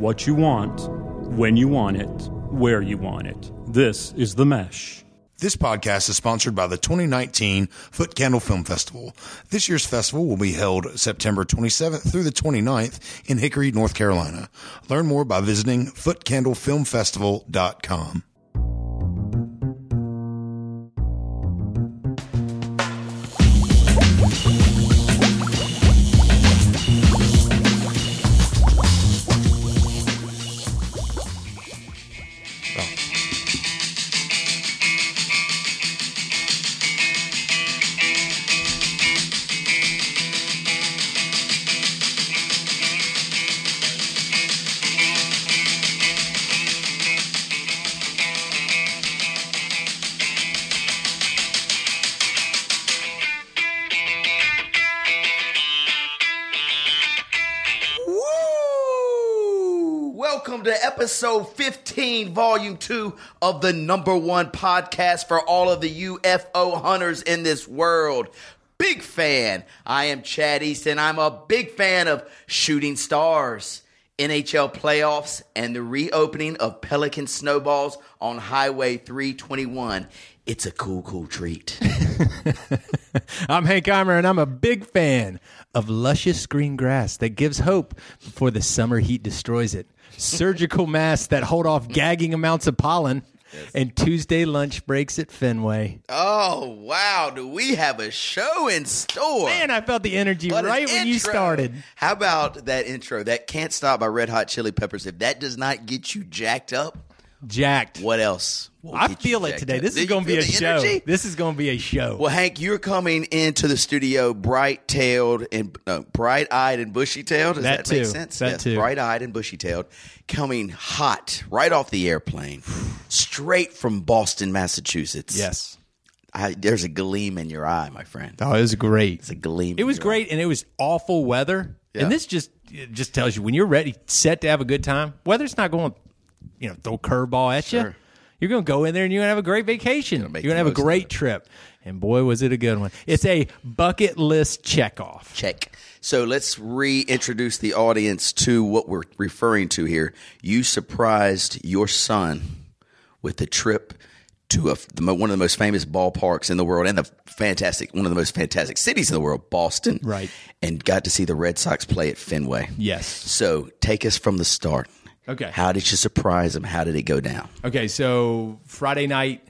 what you want, when you want it, where you want it. This is The Mesh. This podcast is sponsored by the 2019 Foot Candle Film Festival. This year's festival will be held September 27th through the 29th in Hickory, North Carolina. Learn more by visiting footcandlefilmfestival.com. volume 2 of the number one podcast for all of the UFO hunters in this world. Big fan. I am Chad Easton. I'm a big fan of Shooting Stars, NHL playoffs, and the reopening of Pelican Snowballs on Highway 321. It's a cool, cool treat. I'm Hank Eimer, and I'm a big fan of luscious green grass that gives hope before the summer heat destroys it. Surgical masks that hold off gagging amounts of pollen. And Tuesday lunch breaks at Fenway. oh, wow. Do we have a show in store? Man, I felt the energy What right when you started. How about that intro? That can't stop by Red Hot Chili Peppers. If that does not get you jacked up, Jacked. what else? I feel it today. up? This is going to be a show. energy? This is going to be a show. Well, Hank, you're coming into the studio bright-tailed and uh, bright-eyed and bushy-tailed. Does that, That make sense? That yes, too. bright-eyed and bushy-tailed, coming hot right off the airplane, straight from Boston, Massachusetts. yes. I, there's a gleam in your eye, my friend. Oh, it was great. It's a gleam. It was great, and it was awful weather. Yeah. And this just just tells you when you're ready, set to have a good time. Weather's not going, you know, throw a curveball at you. Sure. You're going to go in there and you're going to have a great vacation. You're going to have a great trip. And boy, was it a good one! It's a bucket list check off. Check. So let's reintroduce the audience to what we're referring to here. You surprised your son with a trip to a, the, one of the most famous ballparks in the world and the fantastic, one of the most fantastic cities in the world, Boston. Right. And got to see the Red Sox play at Fenway. Yes. So take us from the start. Okay. How did you surprise him? How did it go down? Okay, so Friday night,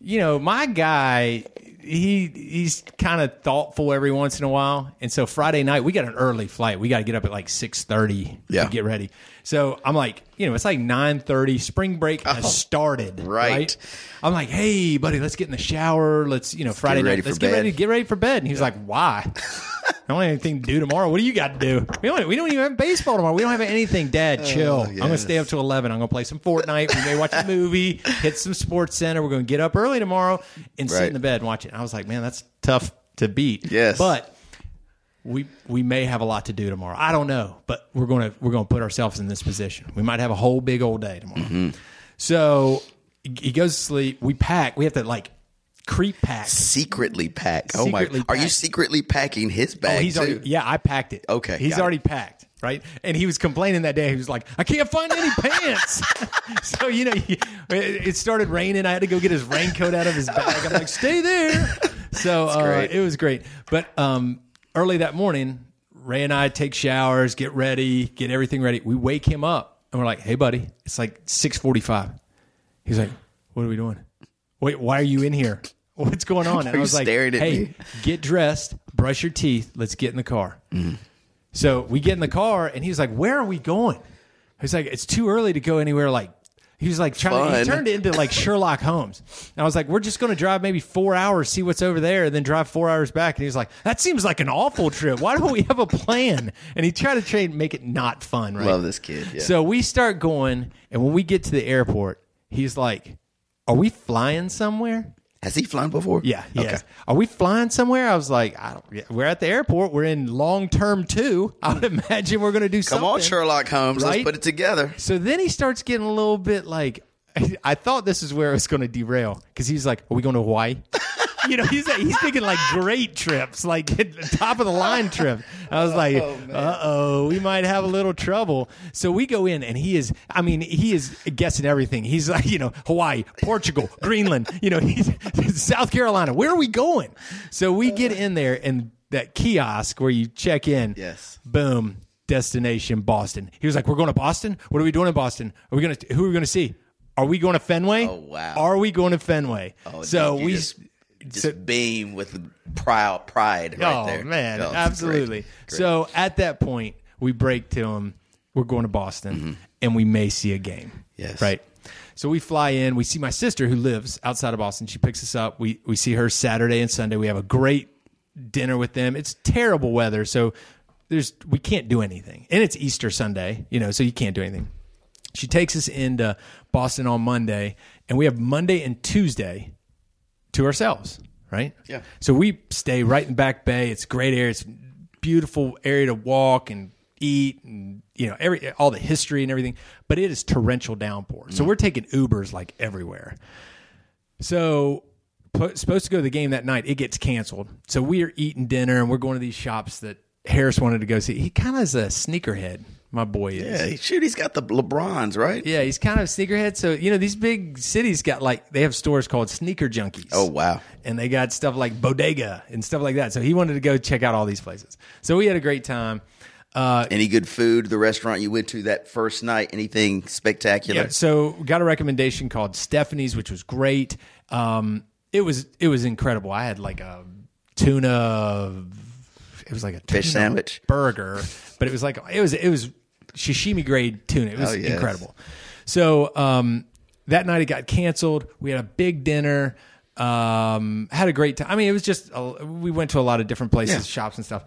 you know, my guy, he he's kind of thoughtful every once in a while, and so Friday night we got an early flight. We got to get up at like six thirty Yeah. to get ready. So I'm like, you know, it's like nine thirty. Spring break oh, has started, Oh, right. right? I'm like, hey, buddy, let's get in the shower. Let's, you know, Friday night, let's get bed. ready, get ready for bed. And he was like, why? I don't have anything to do tomorrow. What do you got to do? We don't. We don't even have baseball tomorrow. We don't have anything. Dad, chill. I'm going to stay up till eleven. I'm going to play some Fortnite. We may watch a movie, hit some Sports Center. We're going to get up early tomorrow and sit in the bed and watch it. And I was like, man, that's tough to beat. Yes. but we we may have a lot to do tomorrow. I don't know, but we're going to we're going to put ourselves in this position. We might have a whole big old day tomorrow. Mm-hmm. So he goes to sleep. We pack. We have to like creep pack. Secretly pack. Oh my! Are you secretly packing his bag Oh, he's too? already, yeah, I packed it. Okay, he's got it. already packed, right? And he was complaining that day. He was like, "I can't find any pants." so you know, he, it it started raining. I had to go get his raincoat out of his bag. I'm like, "Stay there." So uh, it was great. But um, early that morning, Ray and I take showers, get ready, get everything ready. We wake him up, and we're like, "Hey, buddy, it's like 6:45." He's like, "What are we doing? Wait, why are you in here? What's going on?" And I was like, staring at "Hey, me?" get dressed, brush your teeth, let's get in the car." Mm-hmm. So we get in the car, and he's like, "Where are we going?" He's like, "It's too early to go anywhere." Like he was like trying. To, he turned it into like Sherlock Holmes. And I was like, "We're just going to drive maybe four hours, see what's over there, and then drive four hours back." And he's like, "That seems like an awful trip. Why don't we have a plan?" And he tried to try and make it not fun. Right? Love this kid. Yeah. So we start going, and when we get to the airport, he's like, "Are we flying somewhere?" Has he flown before? Yeah, Okay. yes. Are we flying somewhere? I was like, I don't. We're at the airport. We're in long term two. I would imagine we're going to do Come something. Come on, Sherlock Holmes. Let's put it together. So then he starts getting a little bit like, I thought this is where it was going to derail because he's like, "Are we going to Hawaii?" you know, he's he's thinking like great trips, like top of the line trip. I was like, uh oh, we might have a little trouble. So we go in, and he is, I mean, he is guessing everything. He's like, you know, Hawaii, Portugal, Greenland, you know, he's South Carolina. Where are we going? So we get in there, and that kiosk where you check in. Yes. Boom. Destination Boston. He was like, "We're going to Boston. What are we doing in Boston? Are we going to? Who are we going to see? Are we going to Fenway? Oh, wow. Are we going to Fenway? Oh, so dude, we just, just so- beam with proud pride right oh there. man, Oh, it's absolutely. great. Great. So at that point, we break to him. We're going to Boston, and we may see a game. Mm-hmm. Yes. right. So we fly in. We see my sister who lives outside of Boston. She picks us up. We we see her Saturday and Sunday. We have a great dinner with them. It's terrible weather, so there's we can't do anything, and it's Easter Sunday, you know, so you can't do anything. She takes us into Boston on Monday, and we have Monday and Tuesday to ourselves, right? Yeah. So we stay right in Back Bay. It's a great area. It's a beautiful area to walk and eat and you know every all the history and everything. But it is torrential downpour. So mm. we're taking Ubers like everywhere. So po- supposed to go to the game that night. It gets canceled. So we are eating dinner and we're going to these shops that Harris wanted to go see. He kind of is a sneakerhead. My boy is. Yeah, shoot, he's got the LeBrons, right? Yeah, he's kind of a sneakerhead. So you know, these big cities got like they have stores called Sneaker Junkies. Oh wow. and they got stuff like Bodega and stuff like that. So he wanted to go check out all these places. So we had a great time. Uh, Any good food? The restaurant you went to that first night? Anything spectacular? yeah, so got a recommendation called Stephanie's, which was great. Um, it was it was incredible. I had like a tuna. It was like a Fish sandwich? burger, but it was like it was it was sashimi grade tuna. It was Oh, yes. incredible. So um, that night it got canceled. We had a big dinner. Um, had a great time. I mean, it was just a, we went to a lot of different places, Yeah. shops and stuff.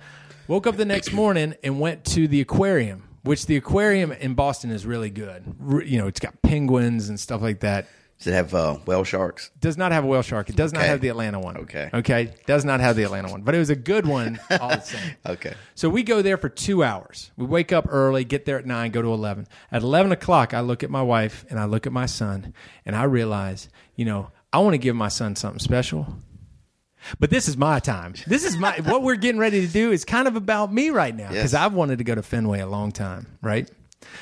Woke up the next morning and went to the aquarium, which the aquarium in Boston is really good. You know, it's got penguins and stuff like that. Does it have uh, whale sharks? Does not have a whale shark. It does not Okay. have the Atlanta one. Okay. Okay. Does not have the Atlanta one, but it was a good one all the same. Okay. So we go there for two hours. We wake up early, get there at nine, go to 11. At 11 o'clock, I look at my wife and I look at my son and I realize, you know, I want to give my son something special. But this is my time. This is my, what we're getting ready to do is kind of about me right now because Yes. I've wanted to go to Fenway a long time, right?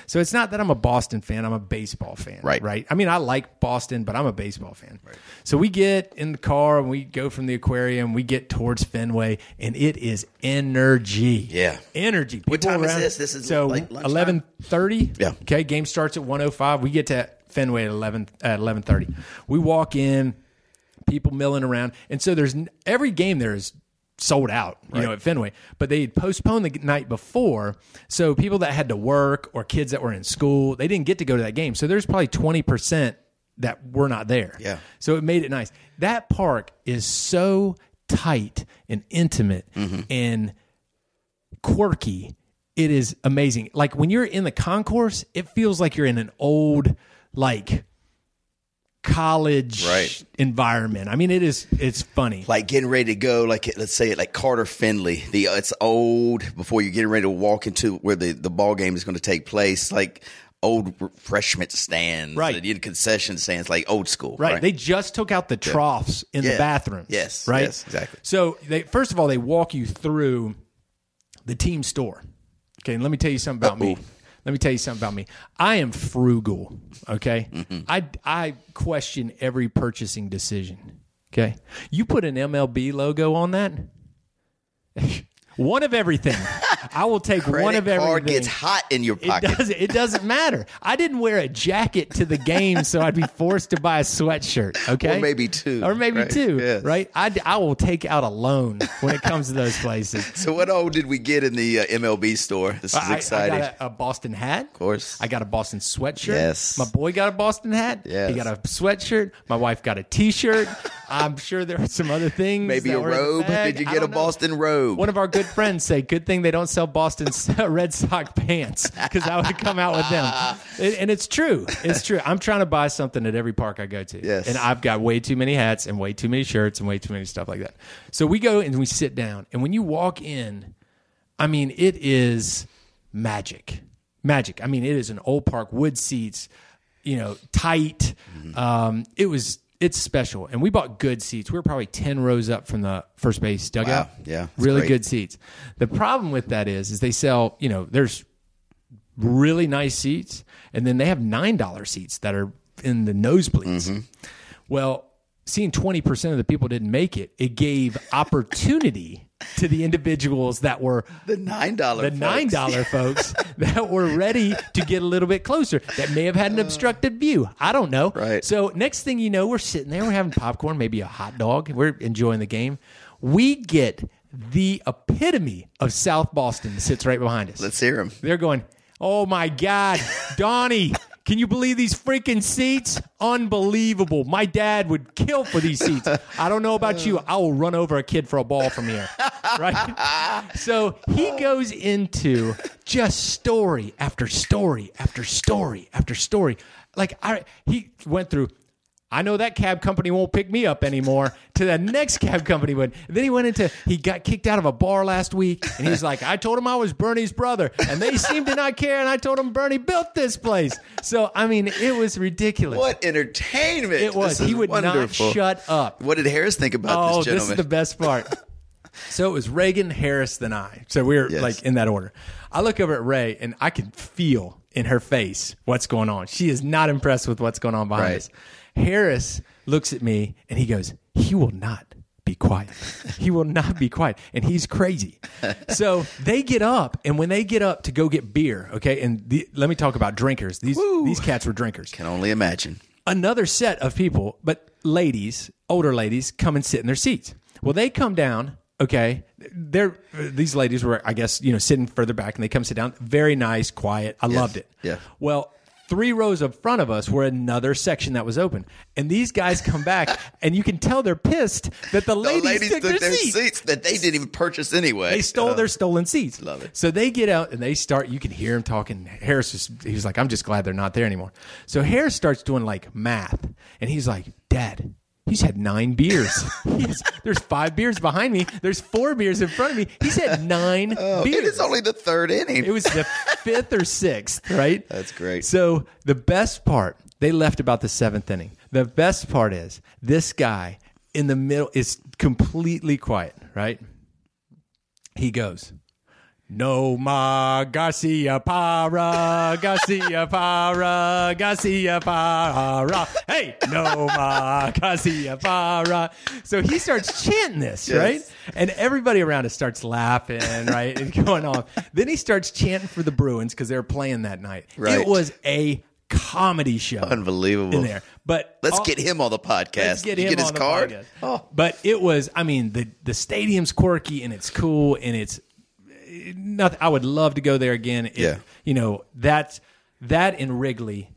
So it's not that I'm a Boston fan, I'm a baseball fan. Right. Right. I mean, I like Boston, but I'm a baseball fan. So we get in the car and we go from the aquarium, we get towards Fenway, and it is energy. Yeah. Energy. What People time is this? This is so like eleven thirty. Yeah. Okay. Game starts at one oh five. We get to Fenway at eleven at eleven thirty. We walk in, people milling around, and so there's every game there is sold out. You know, at Fenway, but they had postponed the night before, so people that had to work or kids that were in school, they didn't get to go to that game. So there's probably twenty percent that were not there. Yeah. So it made it nice. That park is so tight and intimate Mm-hmm. and quirky. It is amazing. Like when you're in the concourse, it feels like you're in an old like college Right. environment. I mean, it is it's funny. Like getting ready to go, like let's say it like Carter Finley. The uh, it's old before you're getting ready to walk into where the, the ball game is going to take place. Like old refreshment stands, Right. The concession stands, like old school, Right. right? They just took out the troughs in the Yeah. bathrooms. Yes. Right. Yes, exactly. So they first of all they walk you through the team store. Okay, and let me tell you something about me. Let me tell you something about me. I am frugal. Okay, Mm-hmm. I I question every purchasing decision. Okay, you put an MLB logo on that. One of everything. I will take one of everything. card gets hot in your It pocket. doesn't. It doesn't matter. I didn't wear a jacket to the game, so I'd be forced to buy a sweatshirt. Okay, Or maybe two, or maybe right? two. Yes. Right? I, I will take out a loan when it comes to those places. So what old did we get in the uh, MLB store? This is I, I exciting. got a, a Boston hat. Of course. I got a Boston sweatshirt. Yes. My boy got a Boston hat. Yes. He got a sweatshirt. My wife got a T-shirt. I'm sure there were some other things. Maybe a were in the robe. Did you get a know. Boston robe? One of our good friends say, "Good thing they don't sell Boston Red Sox pants because I would come out with them." And- and it's true. It's true. I'm trying to buy something at every park I go to. Yes. And I've got way too many hats and way too many shirts and way too many stuff like that. So we go and we sit down, and when you walk in, I mean, it is magic. Magic. I mean, it is an old park, wood seats, you know, tight. Um, it was it's special. And we bought good seats. We were probably 10 rows up from the first base dugout. Wow. Yeah, Really great. good seats. The problem with that is, is they sell, you know, there's really nice seats and then they have $9 seats that are in the nosebleeds. Mm-hmm. Well, seeing 20% of the people didn't make it, it gave opportunity to the individuals that were The nine dollar. the nine dollar folks that were ready to get a little bit closer that may have had an uh, obstructed view. I don't know. Right. So next thing you know, we're sitting there, we're having popcorn, maybe a hot dog, we're enjoying the game. We get the epitome of South Boston that sits right behind us. Let's hear him. They're going, oh my God, Donnie, can you believe these freaking seats? Unbelievable. My dad would kill for these seats. I don't know about you. I will run over a kid for a ball from here. Right? So he goes into just story after story after story after story. Like I he went through I know that cab company won't pick me up anymore. To the next cab company would. Then he went into he got kicked out of a bar last week, and he's like, "I told him I was Bernie's brother, and they seemed to not care." And I told him Bernie built this place. So I mean, it was ridiculous. What entertainment! It was. He would wonderful. not shut up. What did Harris think about Oh, this this is the best part. so it was Reagan, Harris, then I. So we were Yes. like in that order. I look over at Ray, and I can feel in her face what's going on. She is not impressed with what's going on behind Right. us. Harris looks at me, and he goes, "He will not." Be quiet. He will not be quiet. And he's crazy. So they get up, and when they get up to go get beer, okay, and the, let me talk about drinkers. These, these cats were drinkers Can only imagine. another set of people, but ladies, older ladies, come and sit in their seats. Well, they come down. Okay, they're these ladies were, I guess, you know, sitting further back, and they come sit down. Very nice, quiet. I loved it. yeah. Well, three rows up front of us were another section that was open, and these guys come back, and you can tell they're pissed that the The ladies, ladies took, their, their seats. seats that they didn't even purchase anyway. They stole Uh, their stolen seats. Love it. So they get out and they start. You can hear him talking. Harris is. He's like, I'm just glad they're not there anymore. So Harris starts doing like math, and he's like, Dad. He's had nine beers. He's, there's five beers behind me. There's four beers in front of me. He's had nine Oh, beers. it is only the third inning. It was the fifth or sixth, right? That's great. So the best part, they left about the seventh inning. The best part is this guy in the middle is completely quiet, right? He goes, No ma Garcia para, Garciaparra, Garcia para. Hey, no ma Garcia para. So he starts chanting this, Yes. right? And everybody around us starts laughing, right? And going on. Then he starts chanting for the Bruins because they were playing that night. Right. It was a comedy show. Unbelievable. In there. But Let's all- get him on the podcast. Let's get you him get his on the card. podcast. Oh, But it was, I mean, the the stadium's quirky and it's cool and it's nothing. I would love to go there again. If, Yeah. you know that that and Wrigley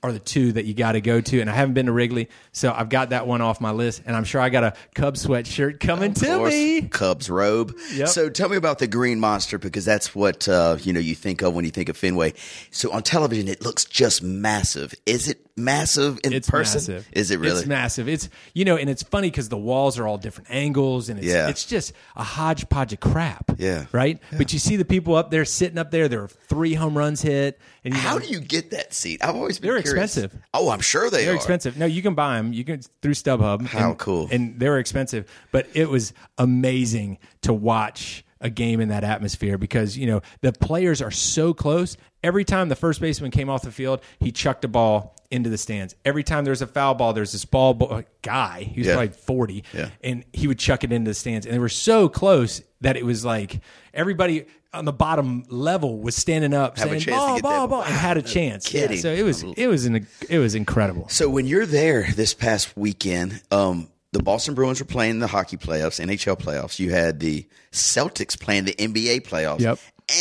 are the two that you got to go to, and I haven't been to Wrigley, so I've got that one off my list, and I'm sure I got a Cubs sweatshirt coming to course, me. Cubs robe. Yep. So tell me about the Green Monster because that's what uh, you know you think of when you think of Fenway. So on television, it looks just massive. Is it massive in It's person? massive. Is it really? It's massive. It's you know, and it's funny because the walls are all different angles, and it's Yeah. it's just a hodgepodge of crap. Yeah. right. But you see the people up there sitting up there. There are three home runs hit, and How know, do you get that seat? I've always been They're curious. expensive. Oh, I'm sure they They're are. expensive. No, you can buy them. You can through StubHub. How and, cool. And they were expensive, but it was amazing to watch a game in that atmosphere because you know the players are so close. Every time the first baseman came off the field, he chucked a ball into the stands. Every time there's a foul ball, there's this ball bo- guy. He was Yeah. probably forty, Yeah. and he would chuck it into the stands. And they were so close that it was like everybody on the bottom level was standing up Have saying ball, ball, ball, and had a chance. Yeah, kidding. so it was it was an, it was incredible. So when you're there this past weekend, um, the Boston Bruins were playing the hockey playoffs, NHL playoffs. You had the Celtics playing the NBA playoffs. Yep.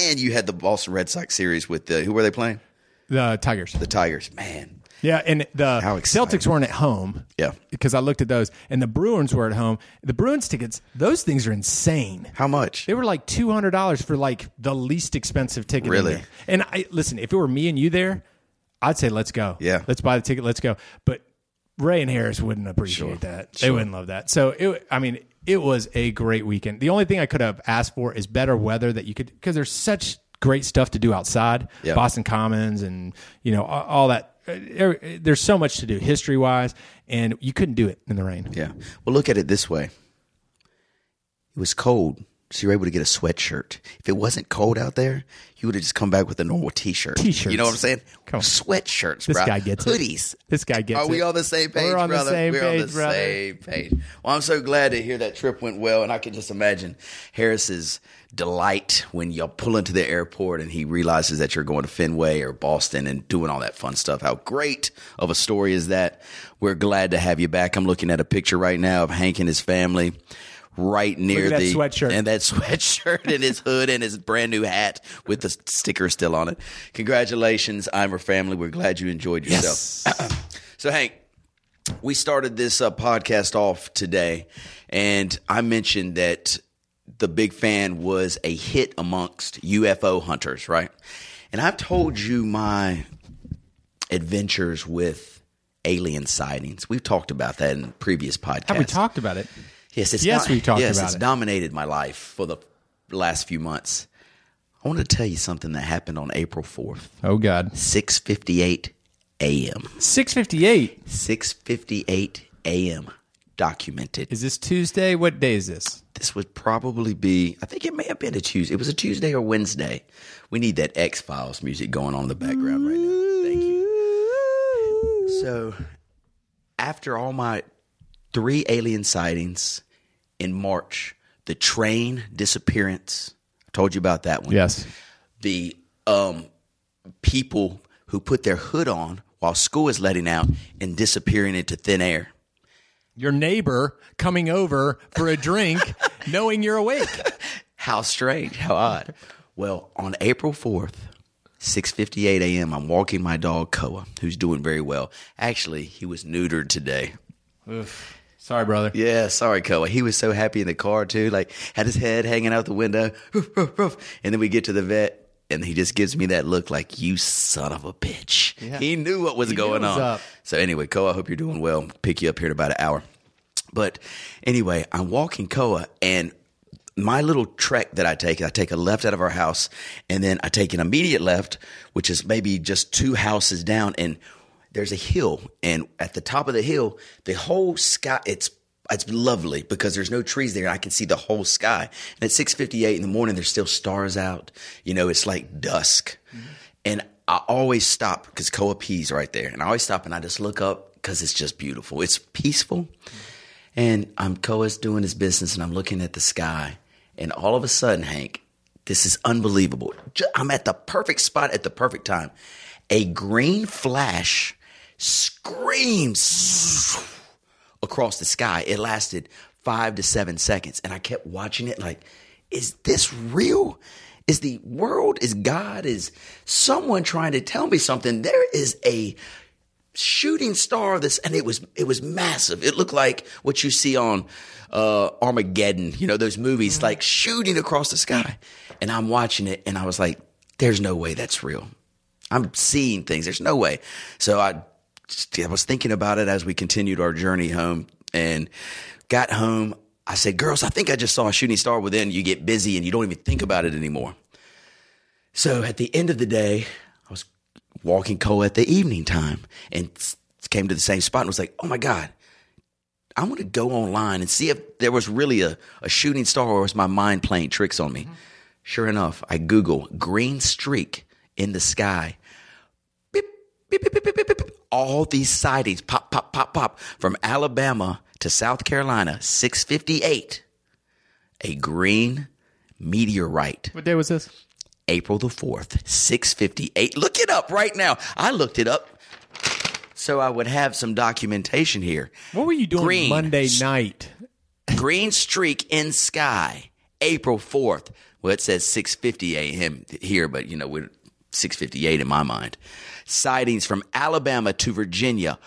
And you had the Boston Red Sox series with the who were they playing? The Tigers. The Tigers. Man. Yeah, and the How exciting. Celtics weren't at home. Yeah. Because I looked at those, and the Bruins were at home. The Bruins tickets, those things are insane. How much? They were like two hundred dollars for like the least expensive ticket. Really? And I listen, if it were me and you there, I'd say let's go. Yeah. let's buy the ticket. Let's go. But Ray and Harris wouldn't appreciate that. They wouldn't love that. So it, I mean, it was a great weekend. The only thing I could have asked for is better weather that you could because there's such great stuff to do outside. Yeah. Boston Commons and you know all, all that Uh, uh, there's so much to do history wise, and you couldn't do it in the rain. Yeah. Well, look at it this way. It was cold, so you were able to get a sweatshirt. If it wasn't cold out there, you would have just come back with a normal t-shirt. T-shirts. You know what I'm saying? Come on. Sweatshirts, This bro. guy gets it. Hoodies. This guy gets it. Are we it. on the same page, We're on the same We're on page, the brother. same page. Well, I'm so glad to hear that trip went well, and I can just imagine Harris's delight when y'all pull into the airport and he realizes that you're going to Fenway or Boston and doing all that fun stuff. How great of a story is that? We're glad to have you back. I'm looking at a picture right now of Hank and his family. Right near the sweatshirt. and that sweatshirt and his hood and his brand new hat with the sticker still on it. Congratulations, Eimer family. We're glad you enjoyed yourself. So, Hank, we started this uh, podcast off today, and I mentioned that the big fan was a hit amongst UFO hunters, right? And I've told hmm. you my adventures with alien sightings. We've talked about that in previous podcasts. Have we talked about it? Yes, it's Yes, we talked yes, about it's it. dominated my life for the last few months. I want to tell you something that happened on April fourth, Oh God, six fifty eight a.m. six fifty eight. Six fifty eight a.m. Documented. Is this Tuesday? What day is this? This would probably be. I think it may have been a Tuesday. It was a Tuesday or Wednesday. We need that X Files music going on in the background right now. Thank you. So, after all my three alien sightings in March, the train disappearance. I told you about that one. Yes. The um, people who put their hood on while school is letting out and disappearing into thin air. Your neighbor coming over for a drink, knowing you're awake. How strange, how odd. Well, on April 4th, 6:58 a.m., I'm walking my dog Koa, who's doing very well. Actually, he was neutered today. Oof. Sorry, brother. Yeah, sorry, Koa. He was so happy in the car too, like had his head hanging out the window. Roof, roof, roof. And then we get to the vet, and he just gives me that look like you son of a bitch. He knew what was knew going was on. up. So anyway, Koa, I hope you're doing well. Pick you up here in about an hour. But anyway, I'm walking Koa, and my little trek that I take, I take a left out of our house, and then I take an immediate left, which is maybe just two houses down, and there's a hill, and at the top of the hill, the whole sky, it's it's lovely because there's no trees there. And I can see the whole sky. And at 6:58 in the morning, there's still stars out. You know, it's like dusk. Mm-hmm. And I always stop because Koa P's right there, and I always stop and I just look up because it's just beautiful. It's peaceful. Mm-hmm. And I'm Koa's doing his business, and I'm looking at the sky, and all of a sudden, Hank, this is unbelievable. I'm at the perfect spot at the perfect time. A green flash screams across the sky. It lasted five to seven seconds, and I kept watching it like, is this real? Is the world, is God, is someone trying to tell me something? There is a shooting star of this and it was it was massive. It looked like what you see on uh armageddon you know those movies like shooting across the sky. And i'm watching it and i was like there's no way that's real. I'm seeing things. There's no way. So i just- i was thinking about it as we continued our journey home and got home. I said girls i think i just saw a shooting star within. You get busy and you don't even think about it anymore. So at the end of the day, walking Koa at the evening time and came to the same spot and was like, oh my God, I'm going to go online and see if there was really a, a shooting star or was my mind playing tricks on me. Mm-hmm. Sure enough, I Google green streak in the sky. Beep, beep, beep, beep, beep, beep, beep. All these sightings pop, pop, pop, pop from Alabama to South Carolina, 658. A green meteorite. What day was this? April the 4th, 658. Look it up right now. I looked it up so I would have some documentation here. What were you doing Green. Monday night? Green streak in sky, April 4th. Well, it says 6:50 a.m. here, but you know, we're 6:58 in my mind. Sightings from Alabama to Virginia.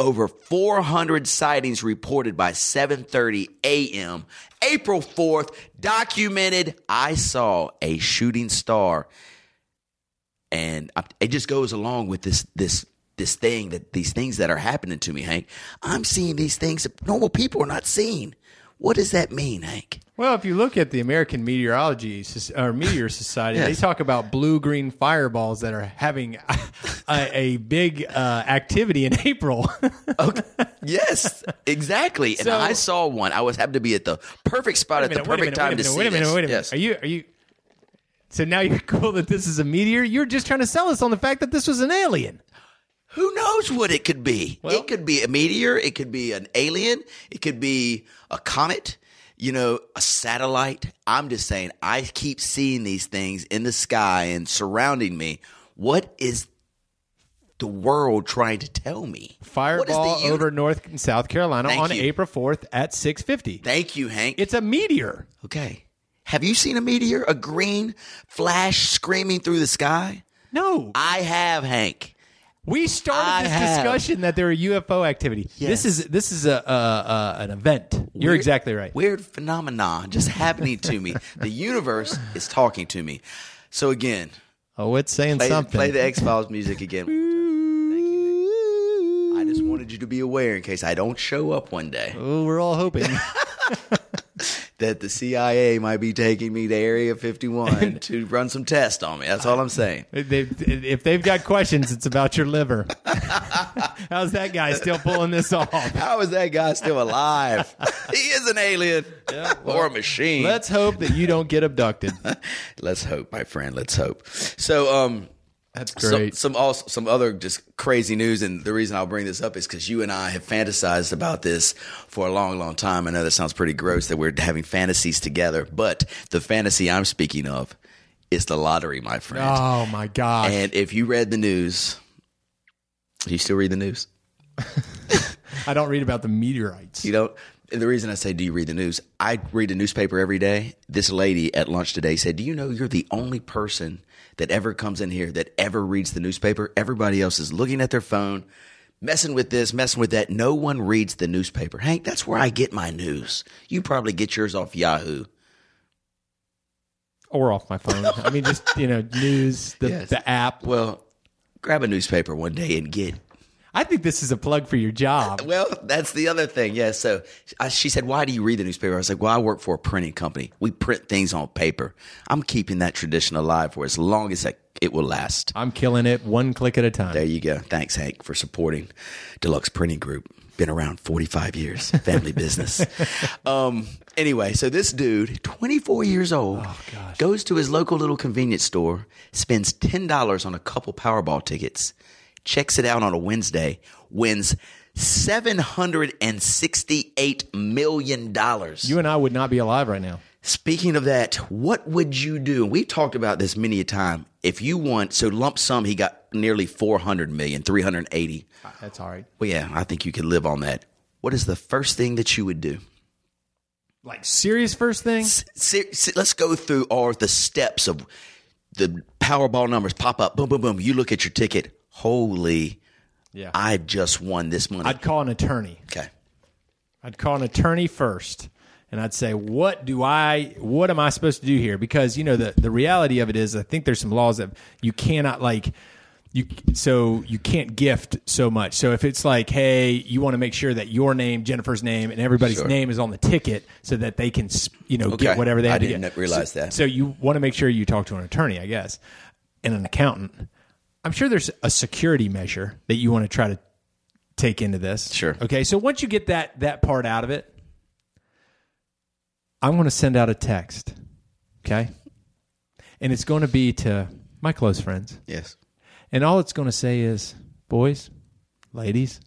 Over 400 sightings reported by 7:30 a.m. April 4th, documented. I saw a shooting star and it just goes along with this this this thing that these things that are happening to me, Hank. I'm seeing these things that normal people are not seeing. What does that mean, Hank? Well, if you look at the American Meteorology or Meteor Society, Yes. they talk about blue green fireballs that are having a, a big uh, activity in April. Yes, exactly. And So- I saw one. I was happened to be at the perfect spot at the perfect time to see wait a minute, this. wait a minute. Yes. Are you are you? So now you're cool that this is a meteor. You're just trying to sell us on the fact that this was an alien. Who knows what it could be? Well- it could be a meteor. It could be an alien. It could be a comet. You know, a satellite. I'm just saying. I keep seeing these things in the sky and surrounding me. What is the world trying to tell me? Fireball uni- over North and South Carolina Thank on you. April 4th at 6:50. Thank you, Hank. It's a meteor. okay. Have you seen a meteor? A green flash screaming through the sky? No, I have, Hank. We started I this have. discussion that there are UFO activity. Yes. This is this is a, a, a an event. You're Weird- exactly right. Weird phenomenon just happening to me. The universe is talking to me. So again, Oh, it's saying play, something. play the X Files music again. one more time. Thank you. I just wanted you to be aware in case I don't show up one day oh, we're all hoping. that the CIA might be taking me to Area 51 to run some tests on me. That's all I'm saying. They, if they've got questions, it's about your liver. How's that guy still pulling this off? How is that guy still alive? he is an alien or a machine. Let's hope that you don't get abducted. Let's hope, my friend. Let's hope. So, um, That's Some, great. some also some other just crazy news, and the reason I'll bring this up is because you and I have fantasized about this for a long, long time. I know that sounds pretty gross that we're having fantasies together, but the fantasy I'm speaking of is the lottery, my friend. oh my god! And if you read the news, do you still read the news? I don't read about the meteorites. You don't. And the reason I say, do you read the news? I read a newspaper every day. This lady at lunch today said, Do you know you're the only person that ever comes in here that ever reads the newspaper? Everybody else is looking at their phone, messing with this, messing with that. No one reads the newspaper. Hank, that's where I get my news. You probably get yours off Yahoo. or off my phone. I mean, just you know, news, the Yes. the app. Well, grab a newspaper one day and get I think this is a plug for your job. Well, that's the other thing. Yeah. So I, she said, Why do you read the newspaper? I was like, Well, I work for a printing company. We print things on paper. I'm keeping that tradition alive for as long as I, it will last. I'm killing it one click at a time. There you go. Thanks, Hank, for supporting Deluxe Printing Group. Been around 45 years, family business. Um, anyway, so this dude, 24 years old, goes to his local little convenience store, spends $10 on a couple Powerball tickets, checks it out on a Wednesday, wins $768 million. You and I would not be alive right now. Speaking of that, what would you do? We've talked about this many a time. If you want, so lump sum, he got nearly 400 million, 380. That's all right. Well, yeah, I think you could live on that. What is the first thing that you would do? Like serious first thing. S- se- se- let's go through all the steps of the Powerball numbers pop up. Boom, boom, boom. You look at your ticket. Holy, Yeah. I just won this money. I'd call an attorney. okay. I'd call an attorney first, and I'd say, "What do I? What am I supposed to do here?" Because you know the the reality of it is, I think there's some laws that you cannot like. You so you can't gift so much. So if it's like, hey, you want to make sure that your name, Jennifer's name, and everybody's Sure. name is on the ticket, so that they can, you know, Okay. get whatever they I have to didn't get. realize So- that. So you want to make sure you talk to an attorney, I guess, and an accountant. I'm sure there's a security measure that you want to try to take into this. Sure. Okay. So once you get that that part out of it, I'm going to send out a text. Okay. And it's going to be to my close friends. Yes. And all it's going to say is, boys, ladies,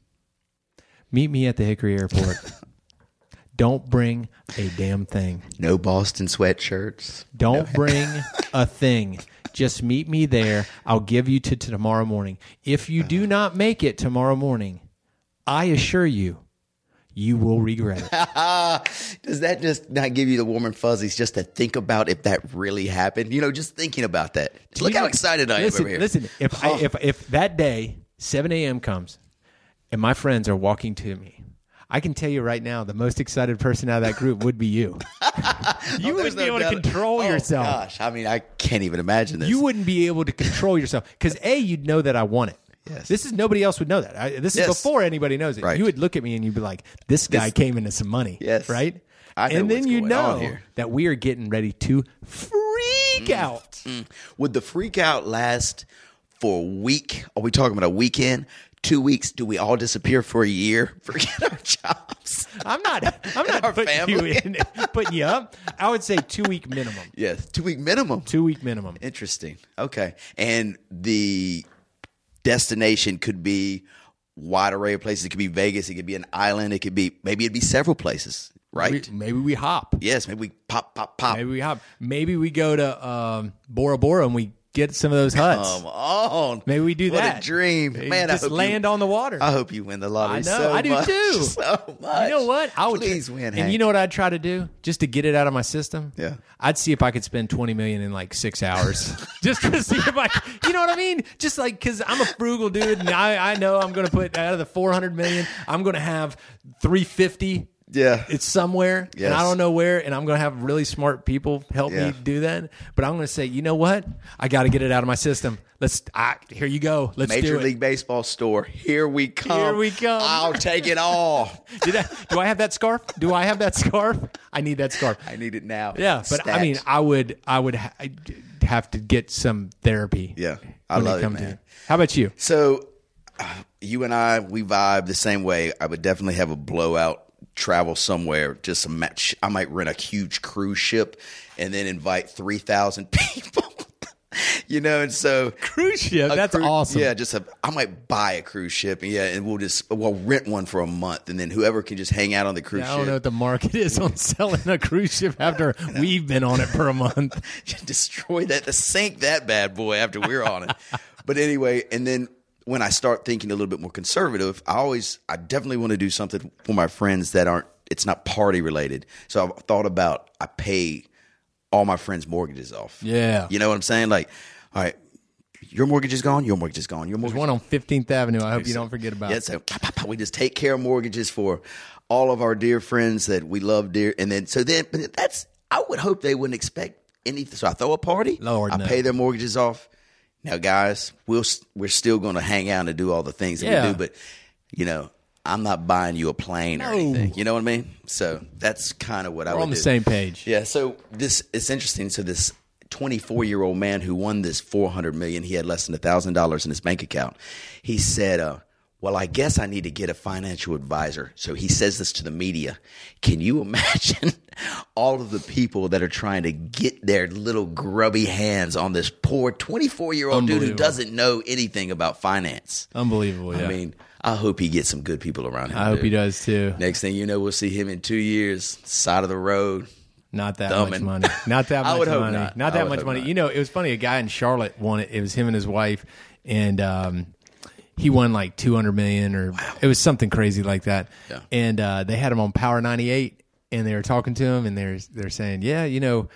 meet me at the Hickory Airport. Don't bring a damn thing. No Boston sweatshirts. Don't bring a thing. Just meet me there. I'll give you to, to tomorrow morning. If you do uh-huh. not make it tomorrow morning, I assure you, you will regret it. Does that just not give you the warm and fuzzies just to think about if that really happened? You know, just thinking about that. Just look You how excited I listen, am over here. Listen, if, I, oh. if if that day seven a.m. comes and my friends are walking to me, I can tell you right now, the most excited person out of that group would be you. you There's wouldn't be no able to doubt- control Oh, yourself. Gosh, I mean, I can't even imagine this. You wouldn't be able to control yourself because a you'd know that I want it. Yes. This is nobody else would know that. I, this is before anybody knows it. Right. You would look at me and you'd be like, "This guy This- came into some money." Yes. right. I and then you going know that we are getting ready to freak Mm. out. Would the freak out last for a week? Are we talking about a weekend? Two weeks? Do we all disappear for a year? Forget our jobs. I'm not. I'm not Our putting family. you in, putting you up. I would say two week minimum. Yes, two week minimum. Two week minimum. Interesting. Okay. And the destination could be wide array of places. It could be Vegas. It could be an island. It could be maybe it'd be several places, right? We- maybe we hop. yes. Maybe we pop, pop, pop. Maybe we hop. Maybe we go to um, Bora Bora and we get some of those huts. Come on. Maybe we do what that. a dream, Maybe man! I just land you, on the water. I hope you win the lottery. I know, so I do much, too. So much. You know what? I would please win. And Hank. you know what I'd try to do just to get it out of my system? Yeah. I'd see if I could spend twenty million in like six hours, just to see if I, you know what I mean? Just like because I'm a frugal dude, and I, I know I'm going to put out of the four hundred million, I'm going to have three fifty. Yeah. It's somewhere, Yes. and I don't know where, and I'm going to have really smart people help Yeah. me do that. But I'm going to say, you know what? I got to get it out of my system. Let's. I, here you go. Let's Major do it. League Baseball store. Here we come. Here we come. I'll take it all. Did I, do I have that scarf? Do I have that scarf? I need that scarf. I need it now. Yeah, but I mean, I would, I would ha- have to get some therapy. Yeah, I love it, man. How about you? So, uh, you and I, we vibe the same way. I would definitely have a blowout travel somewhere. Just a match. I might rent a huge cruise ship and then invite three thousand people. you know, and so Cruise ship. That's cru- awesome. Yeah, just a, I might buy a cruise ship, and yeah, and we'll just we'll rent one for a month, and then whoever can just hang out on the cruise ship. I don't ship. know what the market is on selling a cruise ship after we've been on it for a month. destroy that, to sink that bad boy after we're on it. but anyway, and then when I start thinking a little bit more conservative, I always, I definitely want to do something for my friends that aren't, it's not party related. So I've thought about, I pay all my friends' mortgages off. Yeah. You know what I'm saying? Like, all right, your mortgage is gone, your mortgage is gone, your mortgage There's one on 15th Avenue. I hope you don't forget about. yeah, so pop, pop, pop, we just take care of mortgages for all of our dear friends that we love dear, and then so then but that's I would hope they wouldn't expect anything. So I throw a party, Lord, I no. pay their mortgages off. Now, guys, we'll we're still going to hang out and do all the things that Yeah. we do, but you know. I'm not buying you a plane or No. anything. You know what I mean? So that's kind of what I We're on the do. same page. Yeah. So this it's interesting. So this 24 year old man who won this 400 million, he had less than a thousand dollars in his bank account. He said, uh, "Well, I guess I need to get a financial advisor." So he says this to the media. Can you imagine all of the people that are trying to get their little grubby hands on this poor 24 year old dude who doesn't know anything about finance? Unbelievable. Yeah. I mean, I hope he gets some good people around him. I hope dude. he does too. Next thing you know, we'll see him in two years, side of the road. Not that Thumbing. much money. Not that much money. not. Not that much money. not. You know, it was funny. A guy in Charlotte won it. It was him and his wife, and um, he won like two hundred million, or it was something crazy like that. Yeah. And uh, they had him on Power ninety eight, and they were talking to him, and they're they're saying, yeah, you know.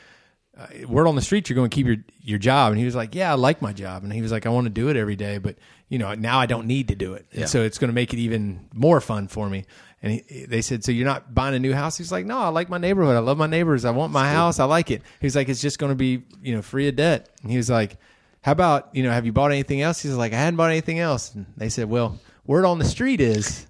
Uh, word on the street, you're going to keep your your job, and he was like, "Yeah, I like my job," and he was like, "I want to do it every day, but you know, now I don't need to do it, Yeah. and so it's going to make it even more fun for me." And he, they said, "So you're not buying a new house?" He's like, "No, I like my neighborhood. I love my neighbors. I want my house. I like it." He's like, "It's just going to be, you know, free of debt." And he was like, "How about, you know, have you bought anything else?" He's like, "I hadn't bought anything else." And they said, "Well, word on the street is."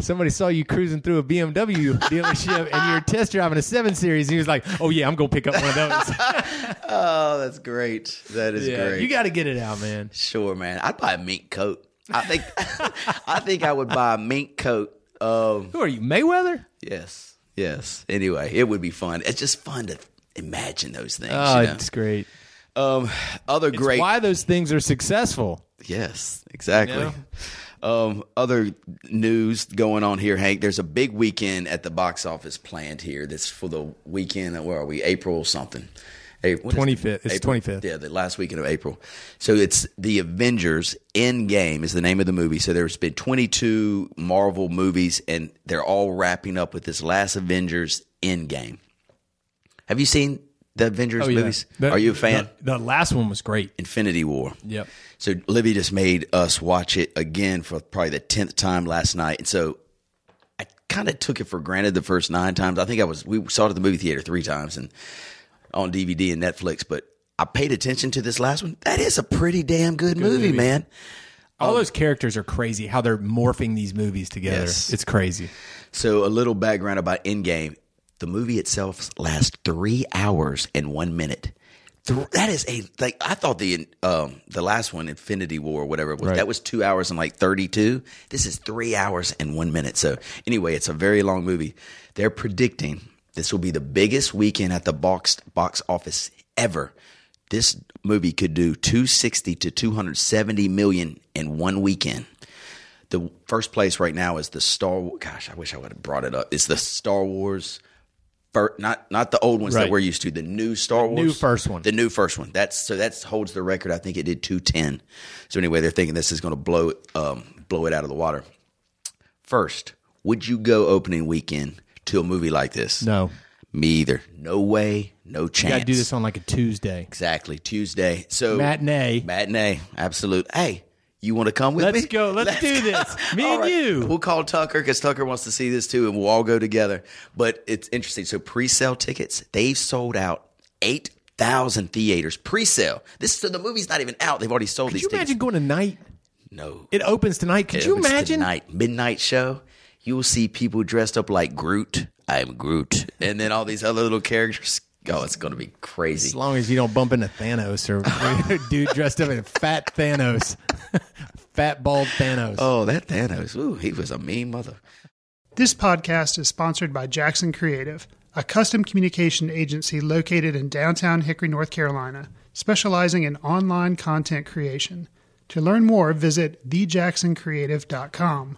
Somebody saw you cruising through a BMW dealership and you're test driving a 7 Series. And he was like, Oh, yeah, I'm going to pick up one of those. Oh, that's great. That is yeah, great. you got to get it out, man. Sure, man. I'd buy a mink coat. I think I think I would buy a mink coat. Um, Who are you, Mayweather? yes, yes. Anyway, it would be fun. It's just fun to imagine those things. Oh, you know? it's great. Um, other It's great. why those things are successful. Yes, exactly. You Um, other news going on here, Hank. There's a big weekend at the box office planned here. That's for the weekend. Where are we? April something. April, what is it? 25th. It's April? 25th. Yeah, the last weekend of April. So it's the Avengers Endgame is the name of the movie. So there's been 22 Marvel movies, and they're all wrapping up with this last Avengers Endgame. Have you seen the Avengers movies? Oh, The- Are you a fan? The, the last one was great. Infinity War. Yep. So Libby just made us watch it again for probably the tenth time last night, and so I kind of took it for granted the first nine times. I think I was we saw it at the movie theater three times and on DVD and Netflix, but I paid attention to this last one. That is a pretty damn good, movie, movie. man. All um, those characters are crazy. How they're morphing these movies together. Yes. It's crazy. So a little background about Endgame. The movie itself lasts three hours and one minute. Th- That is a like I thought the um the last one Infinity War or whatever it was Right. that was two hours and like thirty two. This is three hours and one minute. So anyway, it's a very long movie. They're predicting this will be the biggest weekend at the box box office ever. This movie could do two sixty to two hundred seventy million in one weekend. The first place right now is the Star. Gosh, I wish I would have brought it up. It's the Star Wars. Not not the old ones Right. that we're used to. The new Star Wars, new first one. the new first one. That's so that holds the record. I think it did two ten. So anyway, they're thinking this is going to blow um, blow it out of the water. First, would you go opening weekend to a movie like this? No, me either. No way, no chance. You got to do this on like a Tuesday. exactly Tuesday. So Matinee. matinee, absolute. Hey, you want to come with me? Let's go. Let's do this. Me All and right. you. We'll call Tucker because Tucker wants to see this too, and we'll all go together. But it's interesting. So pre-sale tickets, they've sold out eight thousand theaters. Pre-sale. This so the movie's not even out. They've already sold Could these you tickets. imagine going tonight? no, It opens tonight. Could It you imagine? tonight midnight show? You will see people dressed up like Groot. I'm Groot, and then all these other little characters. Oh, it's going to be crazy. As long as you don't bump into Thanos or dude dressed up in fat Thanos, fat bald Thanos. Oh, that Thanos. Ooh, he was a mean mother. This podcast is sponsored by Jackson Creative, a custom communication agency located in downtown Hickory, North Carolina, specializing in online content creation. To learn more, visit thejacksoncreative.com.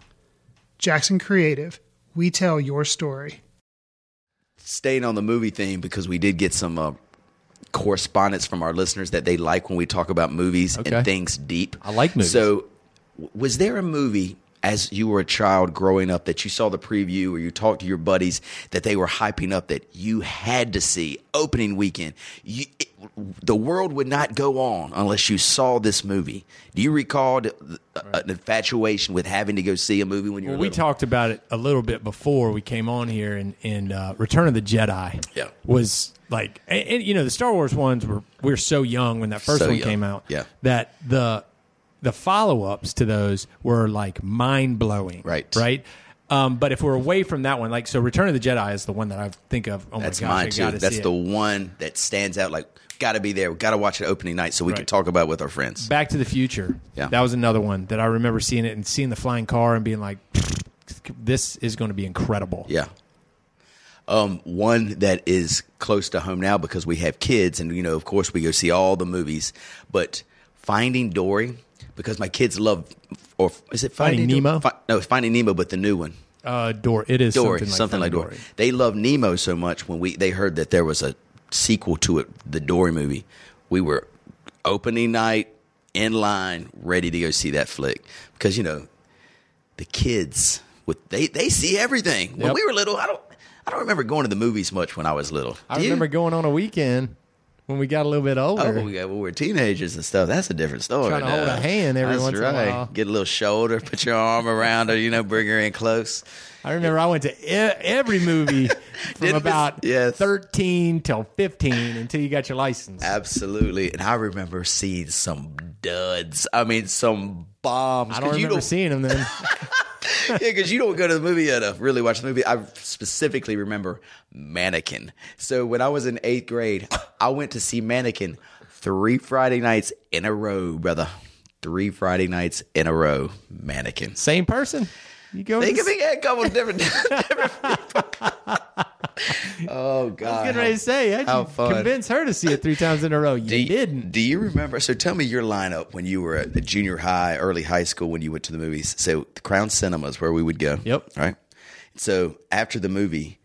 Jackson Creative, we tell your story. Staying on the movie theme because we did get some uh, correspondence from our listeners that they like when we talk about movies Okay. and things deep. I like movies. So, was there a movie as you were a child growing up that you saw the preview or you talked to your buddies that they were hyping up that you had to see opening weekend? You, it, the world would not go on unless you saw this movie. Do you recall the, uh, an infatuation with having to go see a movie when you Well, were we talked about it a little bit before we came on here, and, and uh, Return of the Jedi Yeah. was like, and, and, you know, the Star Wars ones were we were so young when that first So one young. came out, Yeah. that the the follow ups to those were like mind blowing, Right. right. Um, but if we're away from that one, like so, Return of the Jedi is the one that I think of. Oh That's my gosh, mine too. That's the one that stands out. Like, got to be there. We got to watch it opening night so we can talk about it with our friends. Back to the Future. Yeah. That was another one that I remember seeing it and seeing the flying car and being like, this is going to be incredible. Yeah. Um, one that is close to home now because we have kids, and you know, of course, we go see all the movies. But Finding Dory, because my kids love, or is it Finding Finding, Nemo? Fi- no, it's Finding Nemo, but the new one. Uh, Dory. It is Dory, something like, Finding Dory. They love Nemo so much when we they heard that there was a sequel to it, the Dory movie. We were opening night in line, ready to go see that flick because you know the kids with they they see everything. When Yep. we were little, I don't I don't remember going to the movies much when I was little. I Do you? remember going on a weekend when we got a little bit oh, older. Oh, we, got, when we were teenagers and stuff. That's a different story. Trying to hold a hand every That's once in a while. Get a little shoulder, put your arm around her, you know, bring her in close. I remember I went to e- every movie from about yes. 13 till 15 until you got your license. Absolutely. And I remember seeing some duds. I mean, some bombs. I don't 'Cause you remember seeing them then. yeah, because you don't go to the movie to uh, really watch the movie. I specifically remember Mannequin. So when I was in eighth grade, I went to see Mannequin three Friday nights in a row, brother. Three Friday nights in a row. Mannequin. Same person. You go. They could be a couple different. different people. oh God! I was getting ready to say, how'd how you fun. convince her to see it three times in a row? You Do you, didn't. Do you remember? So tell me your lineup when you were at the junior high, early high school when you went to the movies. So the Crown Cinemas where we would go. Yep. Right. So after the movie,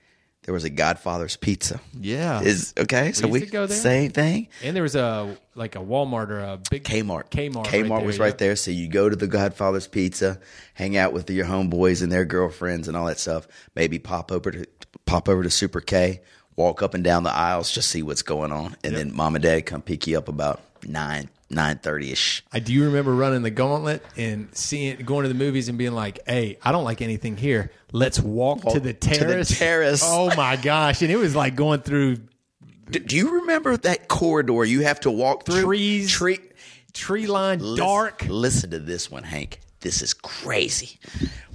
there was a Godfather's Pizza. Yeah. Is okay. So we go there. same thing. And there was a like a Walmart or a big Kmart. Kmart. Kmart right was there, right yeah. there. So you go to the Godfather's Pizza, hang out with your homeboys and their girlfriends and all that stuff. Maybe pop over to pop over to Super K, walk up and down the aisles, just see what's going on, and then mom and dad come pick you up about nine nine thirty ish. I do you remember running the gauntlet and seeing going to the movies and being like, "Hey, I don't like anything here. Let's walk, to the to the terrace." terrace. Oh my gosh! And it was like going through Do, do you remember that corridor you have to walk through? Trees. Tree. tree line, Listen- dark. Listen to this one, Hank. This is crazy.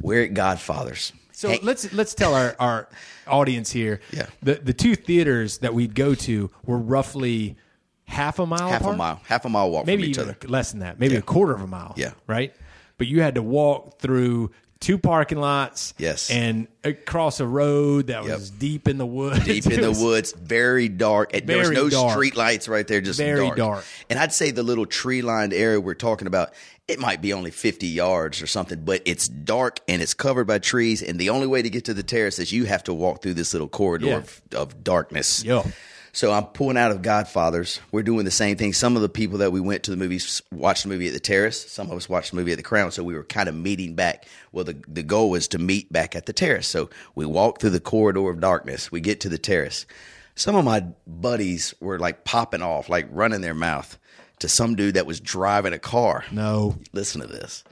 We're at Godfather's. So Hank- let's let's tell our, our audience here. Yeah. The the two theaters that we'd go to were roughly half a mile half apart? a mile, half a mile walk maybe from each even other. less than that, maybe Yeah. a quarter of a mile. Yeah. right. But you had to walk through two parking lots. Yes. and across a road that was deep in the woods. Deep in the woods, very dark. And there was no dark. street lights right there, just Very dark. dark. And I'd say the little tree lined area we're talking about, it might be only 50 yards or something, but it's dark and it's covered by trees. And the only way to get to the terrace is you have to walk through this little corridor Yeah. of, of darkness. Yo. So I'm pulling out of Godfathers. We're doing the same thing. Some of the people that we went to the movies watched the movie at the Terrace. Some of us watched the movie at the Crown. So we were kind of meeting back. Well, the the goal was to meet back at the Terrace. So we walk through the corridor of darkness. We get to the Terrace. Some of my buddies were like popping off, like running their mouth to some dude that was driving a car. No, Listen to this.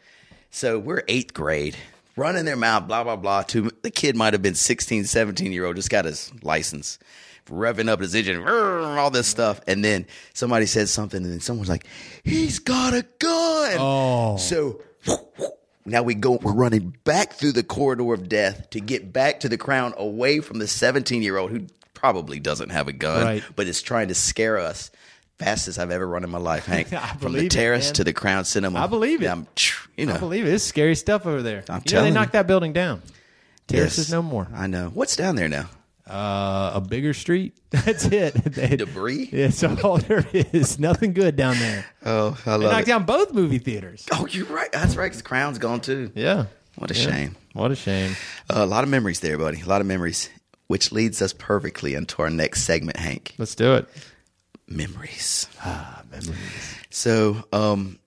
So we're eighth grade, running their mouth, blah, blah, blah. To the kid might have been 16, 17 year old, just got his license, revving up his engine, all this stuff. And then somebody said something, and then someone's like, he's got a gun. Oh. So now we go, we're running back through the corridor of death to get back to the crown away from the 17 year old who probably doesn't have a gun, Right. but is trying to scare us. Fastest I've ever run in my life, Hank. I From the it, terrace man. to the Crown Cinema. I believe it. I'm, you know, I believe it. It's scary stuff over there. I'm you know, telling they you. knocked that building down. Terrace Yes. is no more. I know. What's down there now? Uh, a bigger street. That's it. They- Debris? That's all there is. Nothing good down there. Oh, I They knocked it. down both movie theaters. Oh, you're right. That's right. 'cause the Crown's gone too. Yeah. What a Yeah. shame. What a shame. Uh, a lot of memories there, buddy. A lot of memories, which leads us perfectly into our next segment, Hank. Let's do it. Memories. Ah, memories. So, um,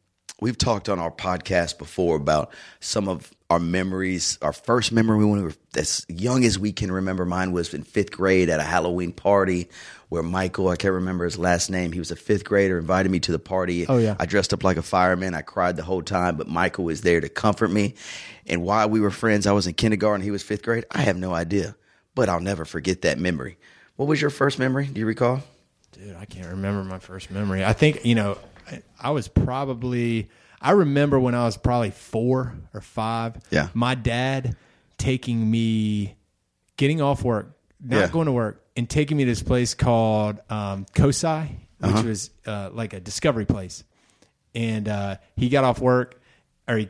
we've talked on our podcast before about some of our memories. Our first memory when we were as young as we can remember, mine was in fifth grade at a Halloween party where Michael, I can't remember his last name, he was a fifth grader, invited me to the party. Oh, yeah. I dressed up like a fireman. I cried the whole time, but Michael was there to comfort me. And while we were friends, I was in kindergarten, he was fifth grade. I have no idea, but I'll never forget that memory. What was your first memory? Do you recall? Dude, I can't remember my first memory. I think, you know, I, was probably, I remember when I was probably four or five. Yeah. My dad taking me, getting off work, not Yeah. going to work, and taking me to this place called um, Kosai, which Uh-huh. was uh, like a discovery place. And uh, he got off work, or he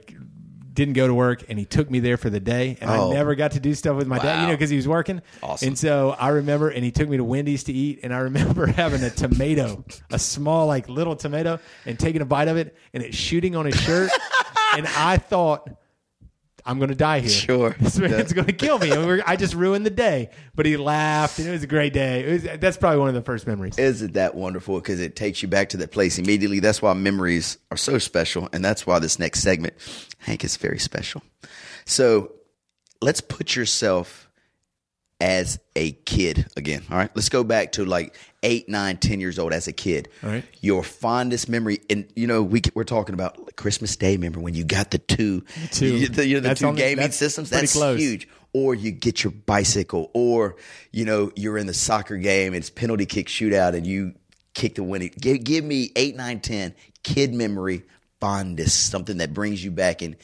didn't go to work, and he took me there for the day. And Oh. I never got to do stuff with my dad, you know, because he was working. Awesome. And so I remember, and he took me to Wendy's to eat, and I remember having a tomato, a small, like little tomato, and taking a bite of it, and it shooting on his shirt. and I thought, I'm going to die here. Sure. This man's going to kill me. I just ruined the day. But he laughed, and it was a great day. Was, that's probably one of the first memories. Isn't that wonderful? Because it takes you back to that place immediately. That's why memories are so special. And that's why this next segment, Hank, is very special. So let's put yourself as a kid again. All right. Let's go back to like eight, nine, ten years old as a kid. All right. Your fondest memory. And, you know, we, we're talking about Christmas Day. Remember when you got the two, two. you, the, you know, the That's two on the- gaming that's systems? That's close. huge or you get your bicycle, or you know you're in the soccer game, it's penalty kick shootout, and you kick the winning. Give, give me eight, nine, ten kid memory fondest, something that brings you back and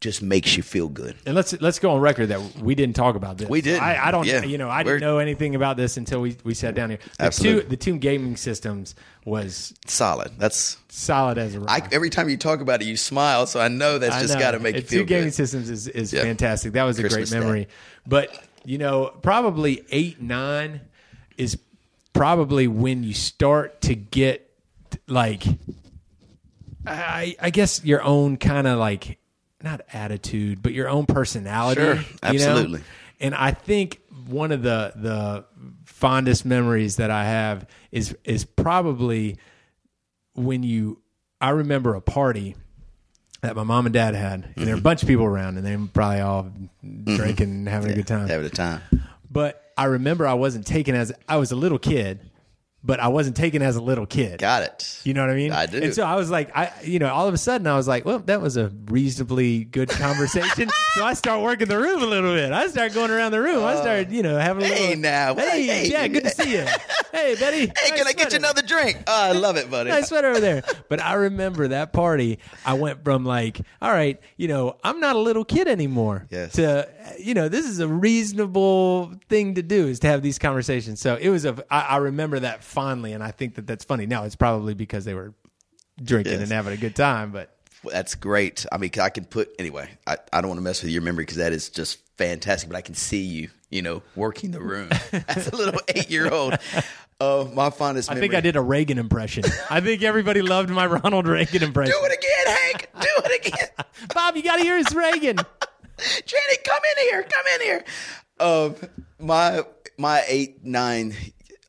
just makes you feel good. And let's let's go on record that we didn't talk about this. We didn't. I, I don't. Yeah. You know, I We're- didn't know anything about this until we, we sat down here. The Absolutely. two the two gaming systems was Solid. That's solid as a rock. I, every time you talk about it, you smile, so I know that's I just got to make you And feel two gaming systems is, is Yeah. fantastic. That was a Christmas great Day. memory. But you know, probably eight nine is probably when you start to get like I I guess your own kind of like not attitude, but your own personality. Sure. you know? Absolutely. And I think one of the the fondest memories that I have is is probably when you I remember a party that my mom and dad had, and there Mm-hmm. were a bunch of people around, and they were probably all drinking and having a good time. Having a time. But I remember I wasn't taken as I was a little kid, but I wasn't taken as a little kid. Got it. You know what I mean? I do. And so I was like, I, you know, all of a sudden I was like, well, that was a reasonably good conversation. so I start working the room a little bit. I start going around the room. I oh. started, you know, having a Hey, little. now. Hey, Hey. yeah, good to see you. Hey, Betty. Hey, can I get you another drink? Oh, I love it, buddy. nice sweater over there. But I remember that party. I went from like, all right, you know, I'm not a little kid anymore. Yes. To, you know, this is a reasonable thing to do is to have these conversations. So it was a. I, I remember that fondly, and I think that that's funny. Now it's probably because they were drinking Yes. and having a good time, but Well, That's great. I mean, I can put anyway. I, I don't want to mess with your memory because that is just fantastic. But I can see you, you know, working the room as a little eight year old. Oh, my fondest. I think I did a Reagan impression. I think everybody loved my Ronald Reagan impression. Do it again, Hank. Do it again. Bob, you got to hear his Reagan. Janet, come in here. Come in here. Um, my my eight nine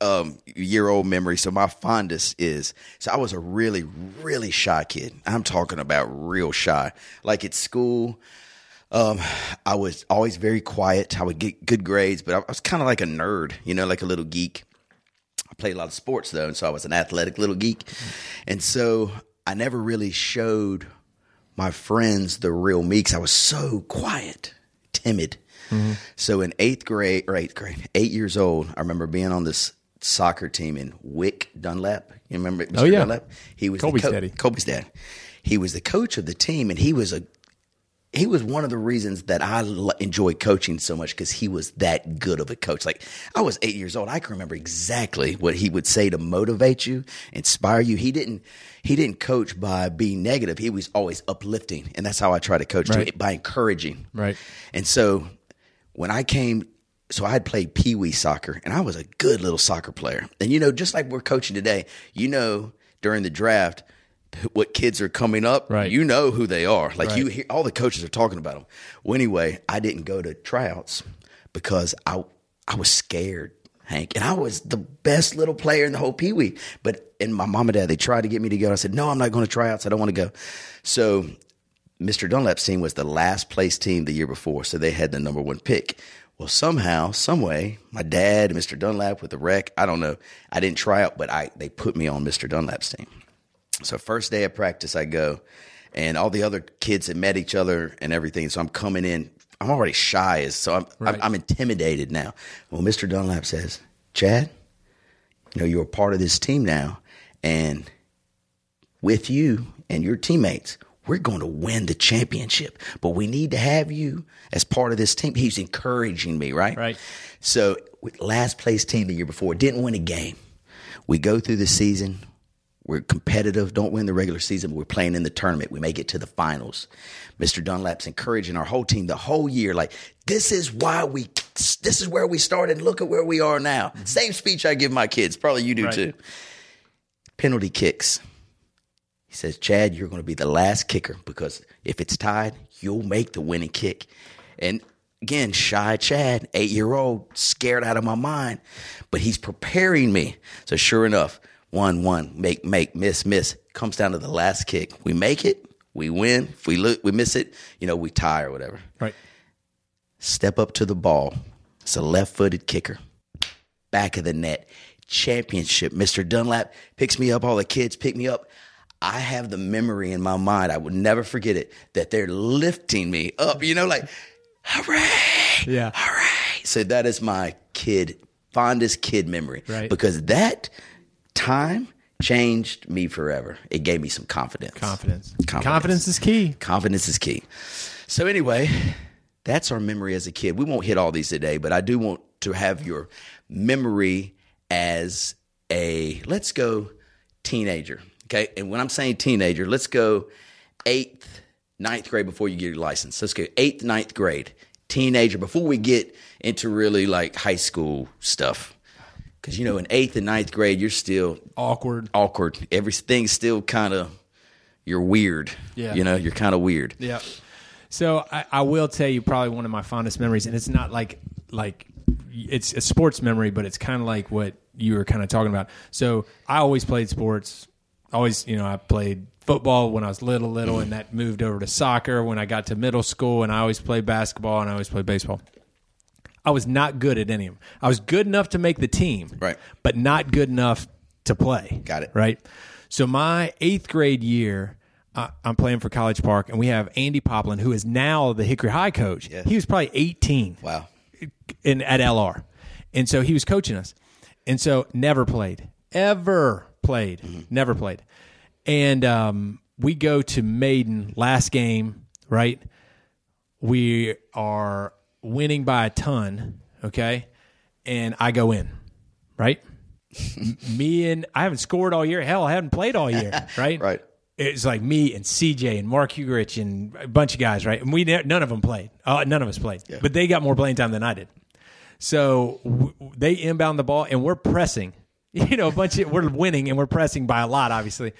um year old memory. So my fondest is so I was a really really shy kid. I'm talking about real shy. Like at school, um, I was always very quiet. I would get good grades, but I was kind of like a nerd, you know, like a little geek. I played a lot of sports though, and so I was an athletic little geek. And so I never really showed my friends the real me because I was so quiet, timid. So in eighth grade or eighth grade, eight years old, I remember being on this soccer team in Wick Dunlap. You remember Mr. Oh, yeah. Dunlap? He was Colby's co- daddy. Colby's dad. He was the coach of the team, and he was a he was one of the reasons that I l- enjoy coaching so much because he was that good of a coach. Like I was eight years old, I can remember exactly what he would say to motivate you, inspire you. He didn't he didn't coach by being negative. He was always uplifting, and that's how I try to coach Right. too, by encouraging. Right. And so when I came, so I had played pee wee soccer, and I was a good little soccer player. And you know, just like we're coaching today, you know, during the draft, what kids are coming up, Right. you know who they are. Like Right. you hear, all the coaches are talking about them. Well, anyway, I didn't go to tryouts because I I was scared. Hank, and I was the best little player in the whole Pee Wee. But and my mom and dad, they tried to get me to go. I said, no, I'm not going to tryouts. I don't want to go. So Mr. Dunlap's team was the last place team the year before, so they had the number one pick. Well, somehow, some way, my dad, Mr. Dunlap with the rec, I don't know. I didn't try out, but I they put me on Mr. Dunlap's team. So first day of practice, I go, and all the other kids had met each other and everything. So I'm coming in. I'm already shy, as so I'm, Right. I'm I'm intimidated now. Well, Mr. Dunlap says, Chad, you know you're a part of this team now, and with you and your teammates, we're going to win the championship. But we need to have you as part of this team. He's encouraging me, right? Right. So, last place team the year before, didn't win a game. We go through the season. We're competitive, don't win the regular season, but we're playing in the tournament. We make it to the finals. Mr. Dunlap's encouraging our whole team the whole year, like, this is why we, this is where we started. Look at where we are now. Mm-hmm. Same speech I give my kids. Probably you do Right. too. Penalty kicks. He says, Chad, you're going to be the last kicker because if it's tied, you'll make the winning kick. And again, shy Chad, eight year old, scared out of my mind, but he's preparing me. So sure enough, one, one, make, make, miss, miss, comes down to the last kick. We make it, we win. If we look, we miss it, you know, we tie or whatever. Right. Step up to the ball. It's a left footed kicker. Back of the net. Championship. Mr. Dunlap picks me up. All the kids pick me up. I have the memory in my mind. I would never forget it that they're lifting me up. You know, like, hooray! Yeah. Hooray! So that is my kid, fondest kid memory. Right. Because that time changed me forever. It gave me some confidence. Confidence. Confidence. Confidence is key. Confidence is key. So anyway, that's our memory as a kid. We won't hit all these today, but I do want to have your memory as a let's go teenager. Okay. And when I'm saying teenager, let's go eighth, ninth grade before you get your license. Let's go eighth, ninth grade. Teenager before we get into really like high school stuff. Cause you know, in eighth and ninth grade, you're still Awkward. awkward. Everything's still kind of you're weird. Yeah. You know, you're kind of weird. Yeah. So I, I will tell you probably one of my fondest memories, and it's not like like it's a sports memory, but it's kind of like what you were kind of talking about. So I always played sports. Always, you know, I played football when I was little, little, and that moved over to soccer when I got to middle school, and I always played basketball and I always played baseball. I was not good at any of them. I was good enough to make the team, Right. But not good enough to play. Got it. Right. So my eighth grade year, uh, I'm playing for College Park, and we have Andy Poplin, who is now the Hickory High coach. Yes. He was probably 18 Wow. in at LR, and so he was coaching us. And so never played, ever played, never played. And um, we go to Maiden last game, right? We are winning by a ton, okay? And I go in, right? Me and I haven't scored all year. Hell, I haven't played all year, right? Right. It's like me and CJ and Mark Ugrich and a bunch of guys, right? And we none of them played. Uh, none of us played, but they got more playing time than I did. So w- they inbound the ball and we're pressing. You know, a bunch of we're winning and we're pressing by a lot, obviously.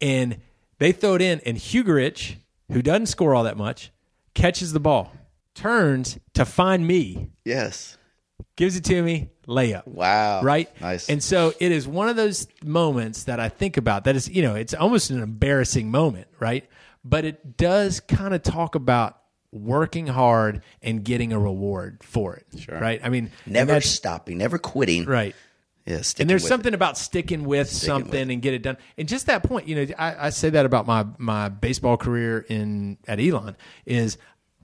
And they throw it in, and Hugerich, who doesn't score all that much, catches the ball, turns to find me, Yes. gives it to me, layup. Wow. Right? Nice. And so it is one of those moments that I think about that is, you know, it's almost an embarrassing moment, right? But it does kind of talk about working hard and getting a reward for it. Sure. Right? I mean, never stopping, never quitting. Right. Yeah. sticking And there's with something it. about sticking with something and get it done. And just that point, you know, I, I say that about my my baseball career in at Elon is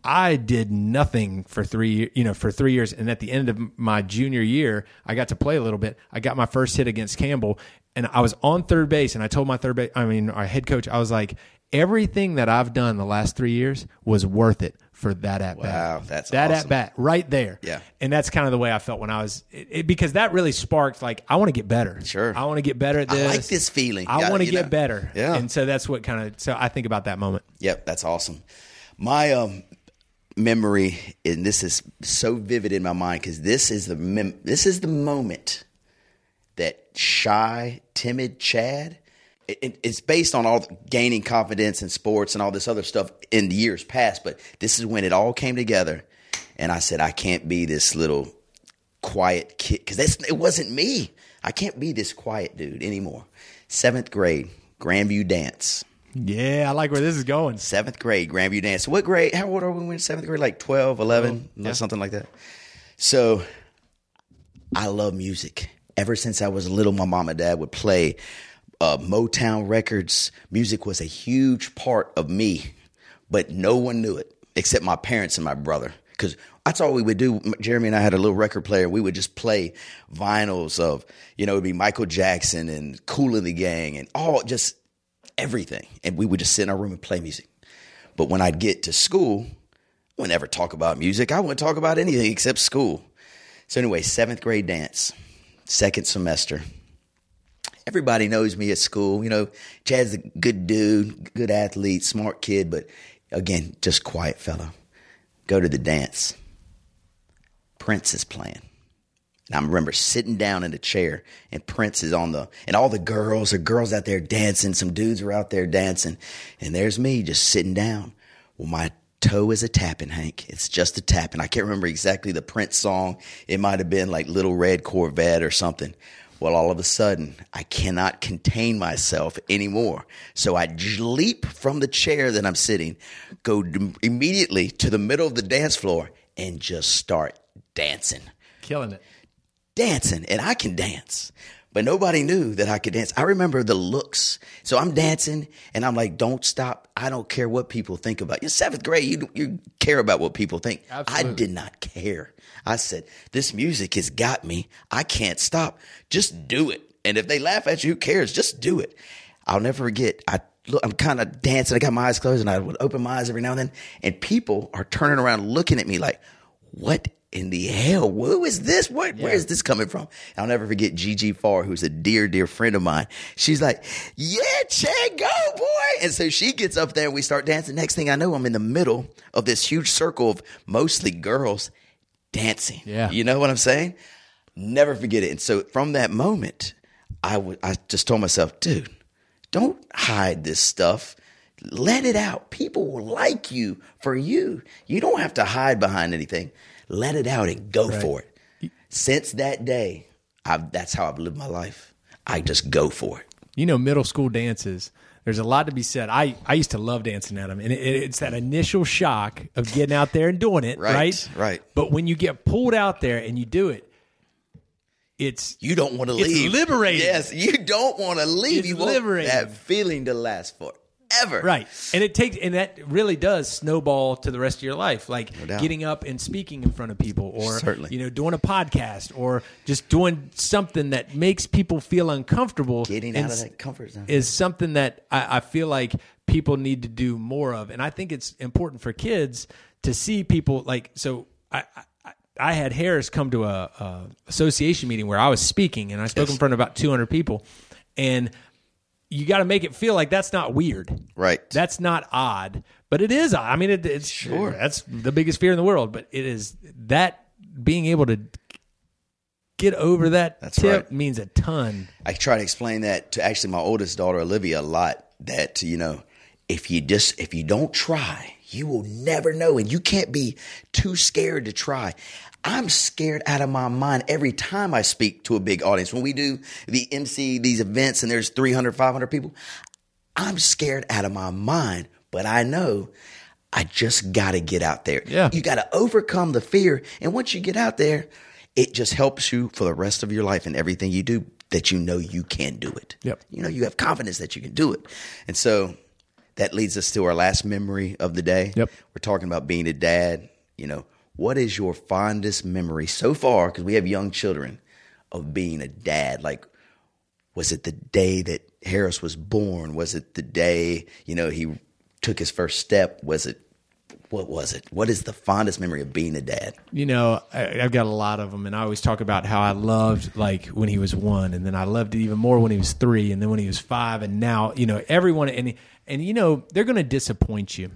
I did nothing for three, you know, for three years, and at the end of my junior year, I got to play a little bit. I got my first hit against Campbell, and I was on third base, and I told my third base, I mean, our head coach, I was like, everything that I've done the last three years was worth it for that at bat. Wow, that's that awesome. at bat right there. Yeah. And that's kind of the way I felt when I was, it, it- because that really sparked like, I want to get better. Sure. I want to get better at I this. like this feeling. I want to get know. better. Yeah. And so that's what kind of, so I think about that moment. Yep, that's awesome. My um, memory, and this is so vivid in my mind because this is the mem- this is the moment that shy, timid Chad. It, it- it's based on all the gaining confidence in sports and all this other stuff in the years past, but this is when it all came together, and I said, I can't be this little quiet kid because that's it wasn't me. I can't be this quiet dude anymore. Seventh grade, Grandview dance Yeah. I like where this is going. seventh grade, Grandview Dance. What grade? How old are we in seventh grade? Like 12, 11, something like that. So I love music. Ever since I was little, my mom and dad would play uh, Motown records. Music was a huge part of me, but no one knew it except my parents and my brother. Because that's all we would do. Jeremy and I had a little record player. We would just play vinyls of, you know, it'd be Michael Jackson and Kool & the Gang and all just everything. And we would just sit in our room and play music. But when I'd get to school, I would never talk about music. I wouldn't talk about anything except school. So anyway, seventh grade dance, second semester. Everybody knows me at school. You know, Chad's a good dude, good athlete, smart kid, but again, just quiet fellow. Go to the dance. Prince is playing. And I remember sitting down in a chair and Prince is on the, and all the girls are girls out there dancing. Some dudes are out there dancing. And there's me just sitting down. Well, my toe is a tapping, Hank. It's just a tapping. I can't remember exactly the Prince song. It might have been like Little Red Corvette or something. Well, all of a sudden, I cannot contain myself anymore. So I leap from the chair that I'm sitting, go immediately to the middle of the dance floor, and just start dancing Killing it. dancing and I can dance. But nobody knew that I could dance. I remember the looks. So I'm dancing and I'm like, don't stop. I don't care what people think about you. Seventh grade, you, you care about what people think. I did not care. I said, this music has got me. I can't stop. Just do it. And if they laugh at you, who cares? Just do it. I'll never forget. I look, I'm kind of dancing. I got my eyes closed and I would open my eyes every now and then. And people are turning around looking at me like, what in the hell? Who is this? What, Where is this coming from? I'll never forget Gigi Farr, who's a dear, dear friend of mine. She's like, yeah, Chad, go, boy. And so she gets up there and we start dancing. Next thing I know, I'm in the middle of this huge circle of mostly girls dancing. Yeah. You know what I'm saying? Never forget it. And so from that moment, I I just told myself, dude, don't hide this stuff. Let it out. People will like you for you. You don't have to hide behind anything. Let it out and go for it. Since that day, I've, that's how I've lived my life. I just go for it. You know, middle school dances. There's a lot to be said. I, I used to love dancing at them, and it, it's that initial shock of getting out there and doing it, Right, right? right. But when you get pulled out there and you do it, it's You don't want to It's leave. liberating. Yes, you don't want to leave. It's you want liberating. that feeling to last ever. Right. And it takes and that really does snowball to the rest of your life. Like doubt. getting up and speaking in front of people or Certainly. you know, doing a podcast or just doing something that makes people feel uncomfortable. Getting out of that comfort zone. Is something that I, I feel like people need to do more of. And I think it's important for kids to see people like so I I, I had Harris come to a, a association meeting where I was speaking and I spoke in front of about 200 people and you got to make it feel like that's not weird. Right. That's not odd, but it is. odd. I mean, it, it's sure that's the biggest fear in the world, but it is that being able to get over that That's tip right. means a ton. I try to explain that to actually my oldest daughter Olivia a lot. That you know, if you just if you don't try, you will never know, and you can't be too scared to try. I'm scared out of my mind every time I speak to a big audience. When we do the MC these events and there's 300, 500 people, I'm scared out of my mind, but I know I just got to get out there. Yeah. You got to overcome the fear. And once you get out there, it just helps you for the rest of your life and everything you do that you know you can do it. Yep. You know, you have confidence that you can do it. And so that leads us to our last memory of the day. Yep. We're talking about being a dad. You know, what is your fondest memory so far? Because we have young children of being a dad. Like, was it the day that Harris was born? Was it the day, you know, he took his first step? Was it, what was it? What is the fondest memory of being a dad? You know, I, I've got a lot of them, and I always talk about how I loved like when he was one, and then I loved it even more when he was three, and then when he was five, and now you know everyone, and and you know they're going to disappoint you.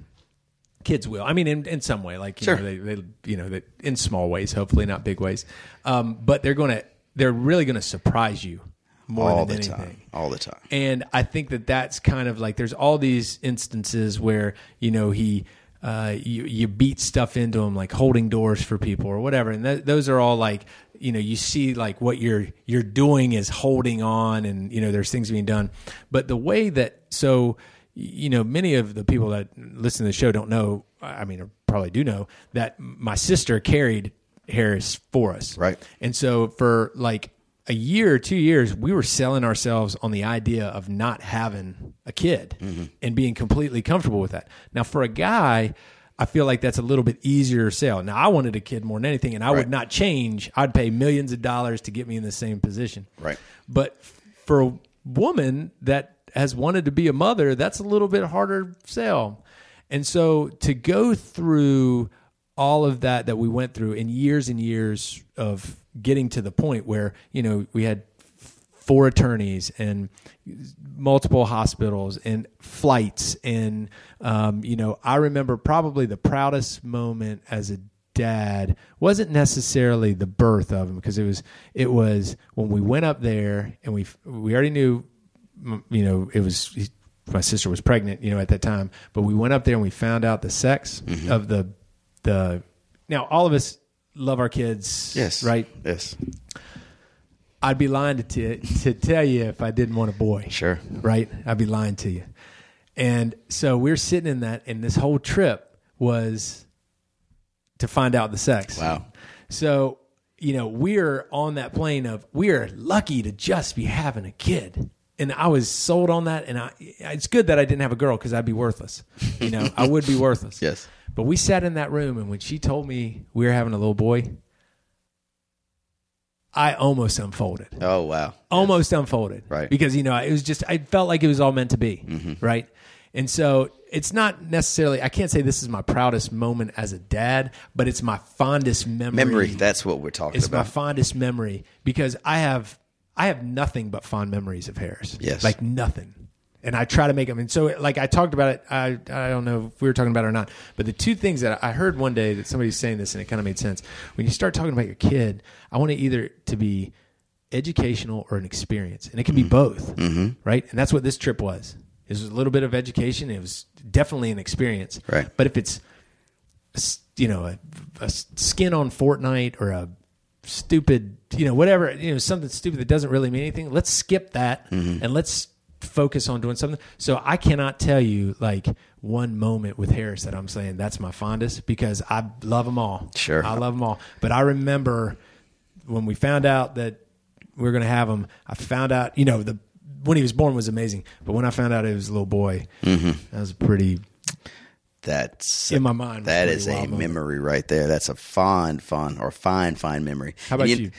Kids will. I mean, in, in some way, like you Sure. know, they, they you know that in small ways, hopefully not big ways, um, but they're going to they're really going to surprise you more all than the anything. time. All the time. And I think that that's kind of like there's all these instances where you know he uh, you you beat stuff into him like holding doors for people or whatever, and th- those are all like you know you see like what you're you're doing is holding on, and you know there's things being done, but the way that so you know many of the people that listen to the show don't know, I mean or probably do know that my sister carried Harris for us, Right. and so for like a year or two years, we were selling ourselves on the idea of not having a kid mm-hmm. and being completely comfortable with that. Now, for a guy, I feel like that's a little bit easier sell. Now, I wanted a kid more than anything, and I Right. would not change. I'd pay millions of dollars to get me in the same position. Right. But for a woman that has wanted to be a mother, that's a little bit harder sell. And so to go through all of that that we went through in years and years of getting to the point where, you know, we had four attorneys and multiple hospitals and flights and um, you know i remember probably the proudest moment as a dad wasn't necessarily the birth of him because it was it was when we went up there and we we already knew you know it was he- my sister was pregnant you know at that time but we went up there and we found out the sex mm-hmm. of the the now all of us love our kids Yes. right Yes. I'd be lying to t- to tell you if I didn't want a boy. Sure. Right? I'd be lying to you. And so we're sitting in that, and this whole trip was to find out the sex. Wow. So, you know, we're on that plane of we're lucky to just be having a kid. And I was sold on that. And I, it's good that I didn't have a girl because I'd be worthless. You know, I would be worthless. Yes. But we sat in that room, and when she told me we were having a little boy, I almost unfolded Oh wow. almost unfolded Right. because you know it was just i felt like it was all meant to be mm-hmm. right and so it's not necessarily i can't say this is my proudest moment as a dad but it's my fondest memory Memory. That's what we're talking about. it's my fondest memory because i have i have nothing but fond memories of harris. Yes. like nothing. And i try to make them and so like i talked about it. I i don't know if we were talking about it or not. But the two things that i heard one day that somebody was saying this and it kind of made sense. When you start talking about your kid i want it either to be educational or an experience. And it can Mm-hmm. be both right? And that's what this trip was. It was a little bit of education. It was definitely an experience. Right. but if it's you know a, a skin on Fortnite or a stupid you know whatever you know something stupid that doesn't really mean anything let's skip that Mm-hmm. and let's focus on doing something so i cannot tell you like one moment with harris that i'm saying that's my fondest because i love them all Sure. i love them all but i remember when we found out that we're going to have him, i found out you know the when he was born was amazing, but when I found out it was a little boy, Mm-hmm. that was pretty. That's In my mind, That is a moment. memory right there. That's a fond, fond, or fine, fine memory. How about And you?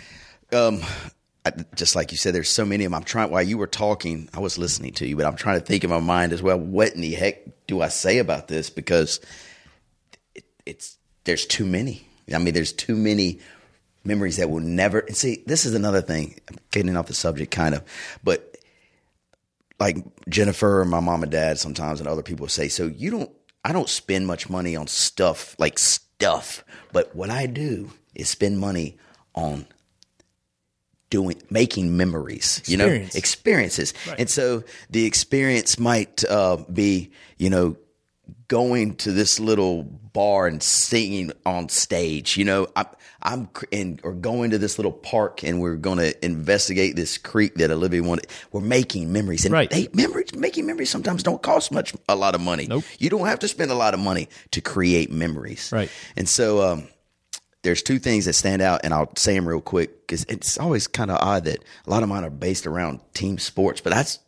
Um, I, just like you said, there's so many of them. I'm trying while you were talking, I was listening to you, but I'm trying to think in my mind as well. What in the heck do I say about this? Because it, it's there's too many. I mean, there's too many memories that will never. And see, this is another thing. I'm getting off the subject, kind of, but like Jennifer and my mom and dad sometimes and other people say, so you don't, I don't spend much money on stuff like stuff, but what I do is spend money on doing, making memories, you know, Experience. experiences. And so the experience might uh, be, you know, going to this little bar and singing on stage. You know, I'm, I'm in, or going to this little park and we're going to investigate this creek that Olivia wanted. We're making memories, and Right. they memories making memories sometimes don't cost much a lot of money. Nope. You don't have to spend a lot of money to create memories. Right. And so um, there's two things that stand out, and I'll say them real quick because it's always kind of odd that a lot of mine are based around team sports, but that's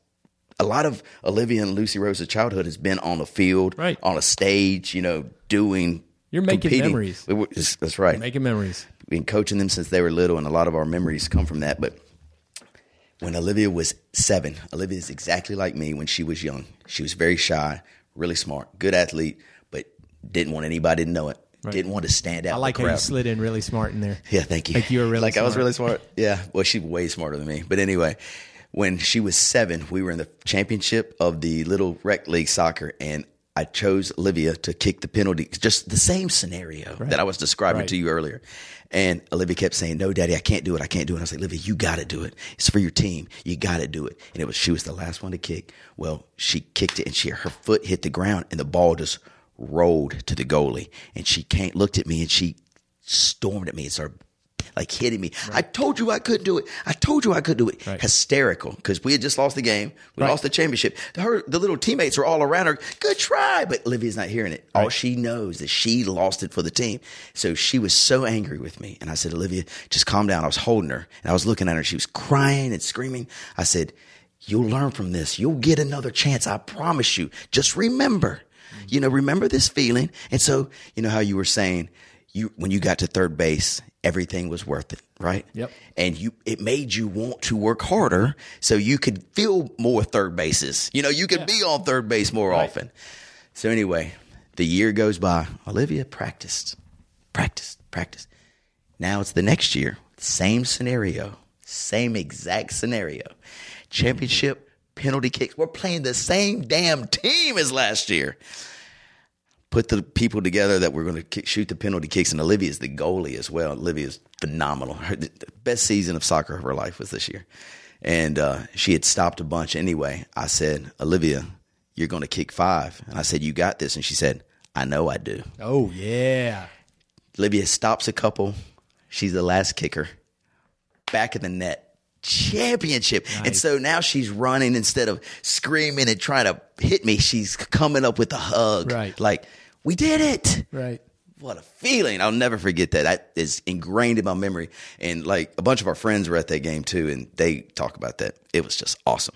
a lot of Olivia and Lucy Rose's childhood has been on the field, Right. on a stage, you know, doing. You're making competing. memories. That's right. Making memories. Been coaching them since they were little, and a lot of our memories come from that. But when Olivia was seven, Olivia is exactly like me when she was young. She was very shy, really smart, good athlete, but didn't want anybody to know it. Didn't want to stand out. I like how you slid in really smart in there. Yeah, thank you. Like you were really like I was really smart. Yeah, well, she's way smarter than me. But anyway, when she was seven, we were in the championship of the little rec league soccer, and I chose Olivia to kick the penalty. Just the same scenario that I was describing Right. to you earlier. And Olivia kept saying, "No, Daddy, I can't do it. I can't do it." I was like, "Olivia, you got to do it. It's for your team. You got to do it." And it was she was the last one to kick. Well, she kicked it, and she her foot hit the ground, and the ball just rolled to the goalie. And she came, looked at me, and she stormed at me and started like hitting me. I told you I couldn't do it. I told you I couldn't do it. Right. Hysterical because we had just lost the game. We Right. lost the championship. Her, the little teammates are all around her. Good try, but Olivia's not hearing it. All she knows is she lost it for the team. So she was so angry with me, and I said, Olivia, just calm down. I was holding her and I was looking at her. She was crying and screaming. I said, You'll learn from this. You'll get another chance. I promise you. Just remember, you know, remember this feeling. And so, you know how you were saying, you when you got to third base, everything was worth it, right? Yep. And you it made you want to work harder so you could feel more third bases. You know, you could be on third base more often. So anyway, the year goes by. Olivia practiced, practiced, practiced. Now it's the next year. Same scenario. Same exact scenario. Championship, penalty kicks. We're playing the same damn team as last year. Put the people together that we're going to kick, shoot the penalty kicks, and Olivia's the goalie as well. Olivia's phenomenal. Her, the best season of soccer of her life was this year. And uh, she had stopped a bunch anyway. I said, Olivia, you're going to kick five. And I said, You got this. And she said, I know I do. Oh yeah. Olivia stops a couple. She's the last kicker. Back of the net. Championship. And so now she's running instead of screaming and trying to hit me. She's coming up with a hug. Right. Like, we did it. Right. What a feeling. I'll never forget that. That is ingrained in my memory. And like a bunch of our friends were at that game too, and they talk about that. It was just awesome.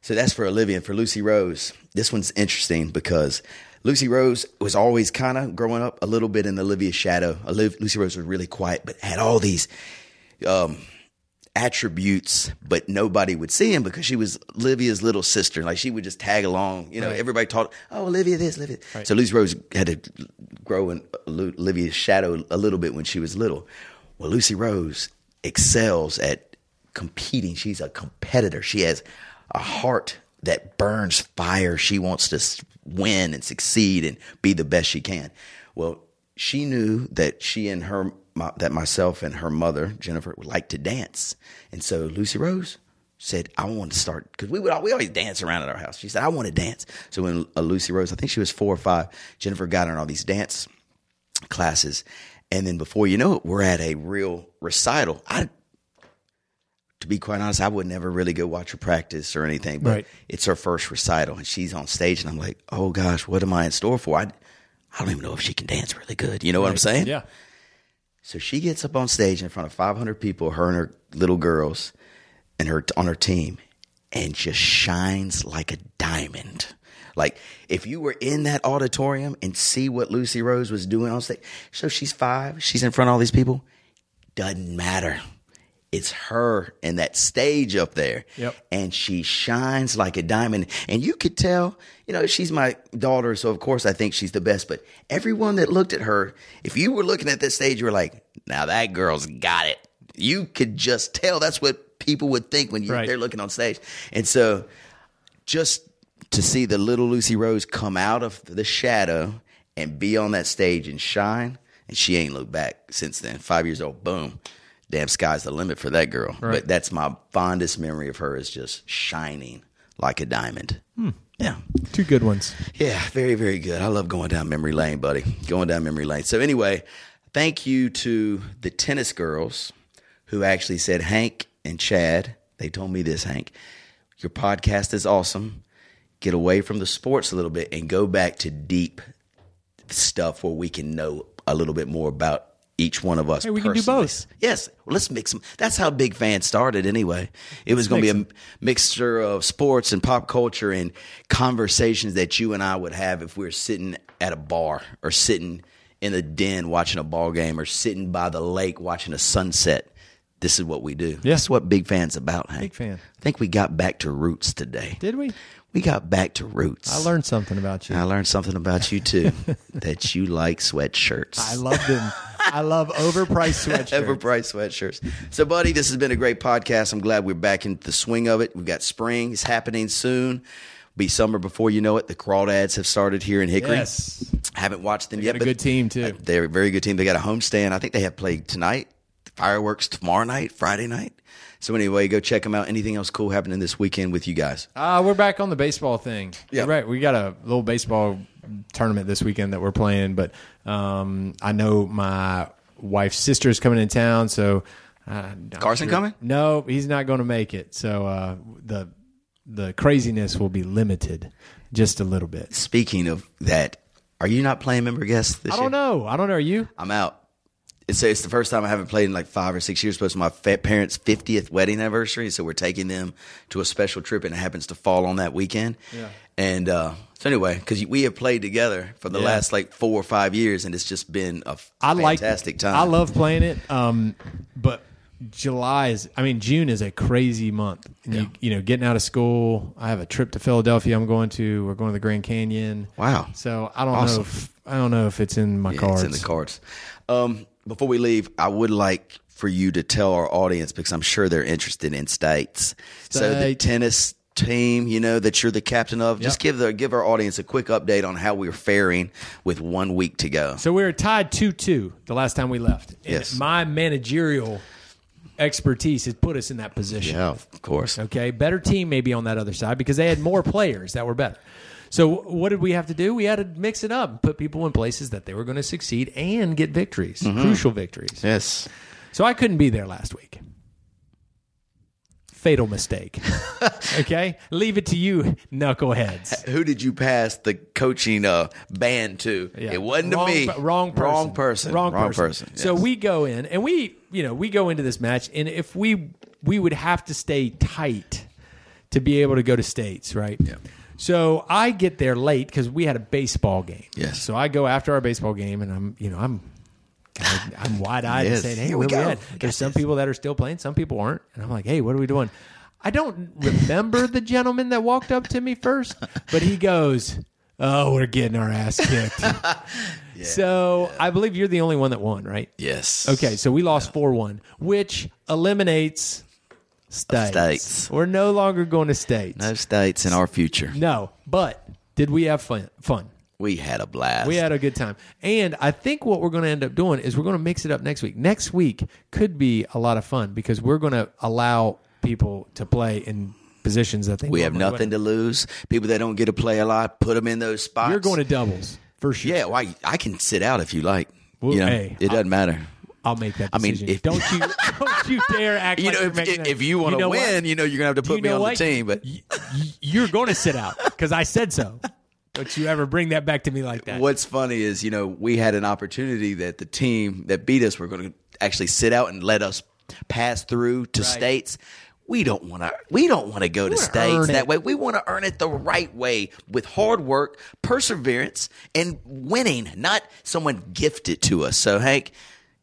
So that's for Olivia and for Lucy Rose. This one's interesting because Lucy Rose was always kind of growing up a little bit in Olivia's shadow. Lucy Rose was really quiet, but had all these um, attributes, but nobody would see him because she was Olivia's little sister. Like she would just tag along. You know, everybody taught, oh, Olivia this, Olivia. So Lucy Rose had to grow in Olivia's shadow a little bit when she was little. Well, Lucy Rose excels at competing. She's a competitor. She has a heart that burns fire. She wants to win and succeed and be the best she can. Well, she knew that she and her my, that myself and her mother Jennifer would like to dance, and so Lucy Rose said, "I want to start because we would we always dance around at our house." She said, "I want to dance." So when uh, Lucy Rose, I think she was four or five, Jennifer got her in all these dance classes, and then before you know it, we're at a real recital. I to be quite honest, I would never really go watch her practice or anything, but Right. it's her first recital and she's on stage and I'm like, oh gosh, what am I in store for? I, I don't even know if she can dance really good. You know what I'm saying? Yeah. So she gets up on stage in front of 500 people, her and her little girls and her on her team. and just shines like a diamond. Like if you were in that auditorium and see what Lucy Rose was doing on stage, so she's five, she's in front of all these people, doesn't matter. It's her and that stage up there. Yep. And she shines like a diamond. And you could tell, you know, she's my daughter, so of course I think she's the best. But everyone that looked at her, if you were looking at this stage, you were like, now that girl's got it. You could just tell that's what people would think when you, Right. they're looking on stage. And so just to see the little Lucy Rose come out of the shadow and be on that stage and shine, and she ain't looked back since then. Five years old, boom. Damn, sky's the limit for that girl. But that's my fondest memory of her is just shining like a diamond. Hmm. Yeah. Two good ones. Yeah, very, very good. I love going down memory lane, buddy. Going down memory lane. So, anyway, thank you to the tennis girls who actually said, Hank and Chad, they told me this, Hank, your podcast is awesome. Get away from the sports a little bit and go back to deep stuff where we can know a little bit more about each one of us. Hey, we can do both. Yes, well, let's mix them. That's how Big Fan started, anyway. It was going to be a mixture of sports and pop culture and conversations that you and I would have if we were sitting at a bar or sitting in the den watching a ball game or sitting by the lake watching a sunset. This is what we do. Yeah. This what Big Fan's about, Hank. Big fan. I think we got back to roots today. Did we? We got back to roots. I learned something about you. I learned something about you too. that you like sweatshirts. I love them. I love overpriced sweatshirts. Overpriced sweatshirts. So, buddy, this has been a great podcast. I'm glad we're back in the swing of it. We've got spring. It's happening soon. Be summer before you know it. The crawdads have started here in Hickory. Yes. Haven't watched them They yet. got a good team, too. They're a very good team. They got a homestand. I think they have played tonight. Fireworks tomorrow night, Friday night. So anyway, go check them out. Anything else cool happening this weekend with you guys? Uh, we're back on the baseball thing. Yeah. Right. We got a little baseball tournament this weekend that we're playing, but um, I know my wife's sister is coming in town, so uh, Carson coming? No, he's not going to make it. So uh, the the craziness will be limited just a little bit. Speaking of that, are you not playing member guests this I don't know. I don't know. Are you? I'm out. It's, it's the first time I haven't played in like five or six years. But it's my parents' 50th wedding anniversary, so we're taking them to a special trip, and it happens to fall on that weekend. Yeah. And uh, so anyway, because we have played together for the Yeah. last like four or five years, and it's just been a f- I like fantastic time. I love playing it. Um, but July is, I mean, June is a crazy month. And You, you know, getting out of school. I have a trip to Philadelphia. I'm going to. We're going to the Grand Canyon. Wow. So I don't Awesome. know. If, I don't know if it's in my Yeah, cards. It's in the cards. Um, before we leave, I would like for you to tell our audience because I'm sure they're interested in states. So the tennis team, you know, that you're the captain of, just give the give our audience a quick update on how we're faring with one week to go. So we were tied two two the last time we left. And Yes. My managerial expertise has put us in that position. yeah, of course. Okay, better team maybe on that other side because they had more players that were better. So what did we have to do? We had to mix it up, put people in places that they were going to succeed and get victories, crucial victories. Yes. So I couldn't be there last week. Fatal mistake. okay, leave it to you, knuckleheads. Who did you pass the coaching uh, band to? Yeah. It wasn't wrong, to me. Wrong person. Wrong person. Wrong, person. So yes. we go in and we, you know, we go into this match, and if we we would have to stay tight to be able to go to states, right? Yeah. So I get there late because we had a baseball game. Yes. So I go after our baseball game, and I'm, you know, I'm. kinda- I'm wide eyed Yes. and saying, "Hey, Here where we go. at?" We got There's some this. people that are still playing, some people aren't, and I'm like, "Hey, what are we doing?" I don't remember the gentleman that walked up to me first, but he goes, "Oh, we're getting our ass kicked." So I believe you're the only one that won, right? Yes. Okay, so we lost four one, which eliminates states. States. We're no longer going to states. No states in our future. No, but did we have fun? Fun. We had a blast. We had a good time. And I think what we're going to end up doing is we're going to mix it up next week. Next week could be a lot of fun because we're going to allow people to play in positions that they we have nothing wouldn't. to lose. People that don't get to play a lot, put them in those spots. You're going to doubles for sure. Yeah, well, I, I can sit out if you like. Well, you know, hey, it doesn't matter. I'll make that I mean, decision. if- don't you don't you dare act You like know, if, if, if you want to you know what? win, you know you're gonna have to put you me on what? the team. But you're going to sit out because I said so. Don't you ever bring that back to me like that? what's funny is, you know, we had an opportunity that the team that beat us were going to actually sit out and let us pass through to Right. states. we don't want to we don't want to go to states that way. We want to earn it the right way with hard work, perseverance, and winning, not someone gifted to us. So Hank,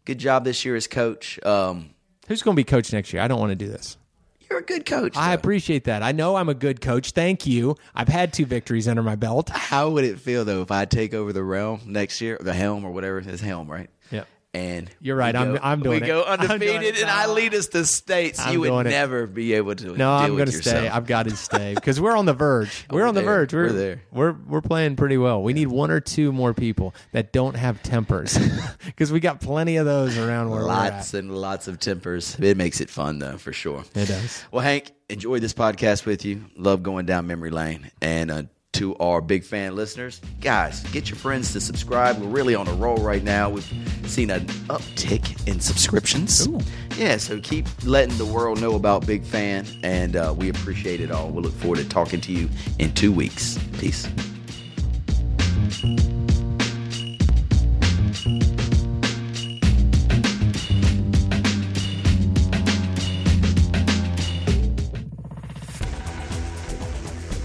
good job this year as coach. Um, Who's going to be coach next year? I don't want to do this. you're a good coach. I though. appreciate that. I know I'm a good coach. Thank you. I've had two victories under my belt. How would it feel though if I take over the realm next year, the helm or whatever his helm, right? Yep. And You're right. I'm- go- I'm doing We it. We go undefeated, and I lead us to states. I'm you would it. never be able to. No, I'm going to stay. I've got to stay because we're on the verge. We're, We're on the there. verge. We're, We're there. We're we're playing pretty well. We need one or two more people that don't have tempers because we got plenty of those around where lots and lots of tempers. It makes it fun though, for sure. It does. Well, Hank, enjoy this podcast with you. Love going down memory lane. And uh, to our big fan listeners, guys, get your friends to subscribe. We're really on a roll right now. We've seen an uptick in subscriptions. Yeah, so keep letting the world know about Big Fan, and uh, we appreciate it all. We'll look forward to talking to you in two weeks. Peace.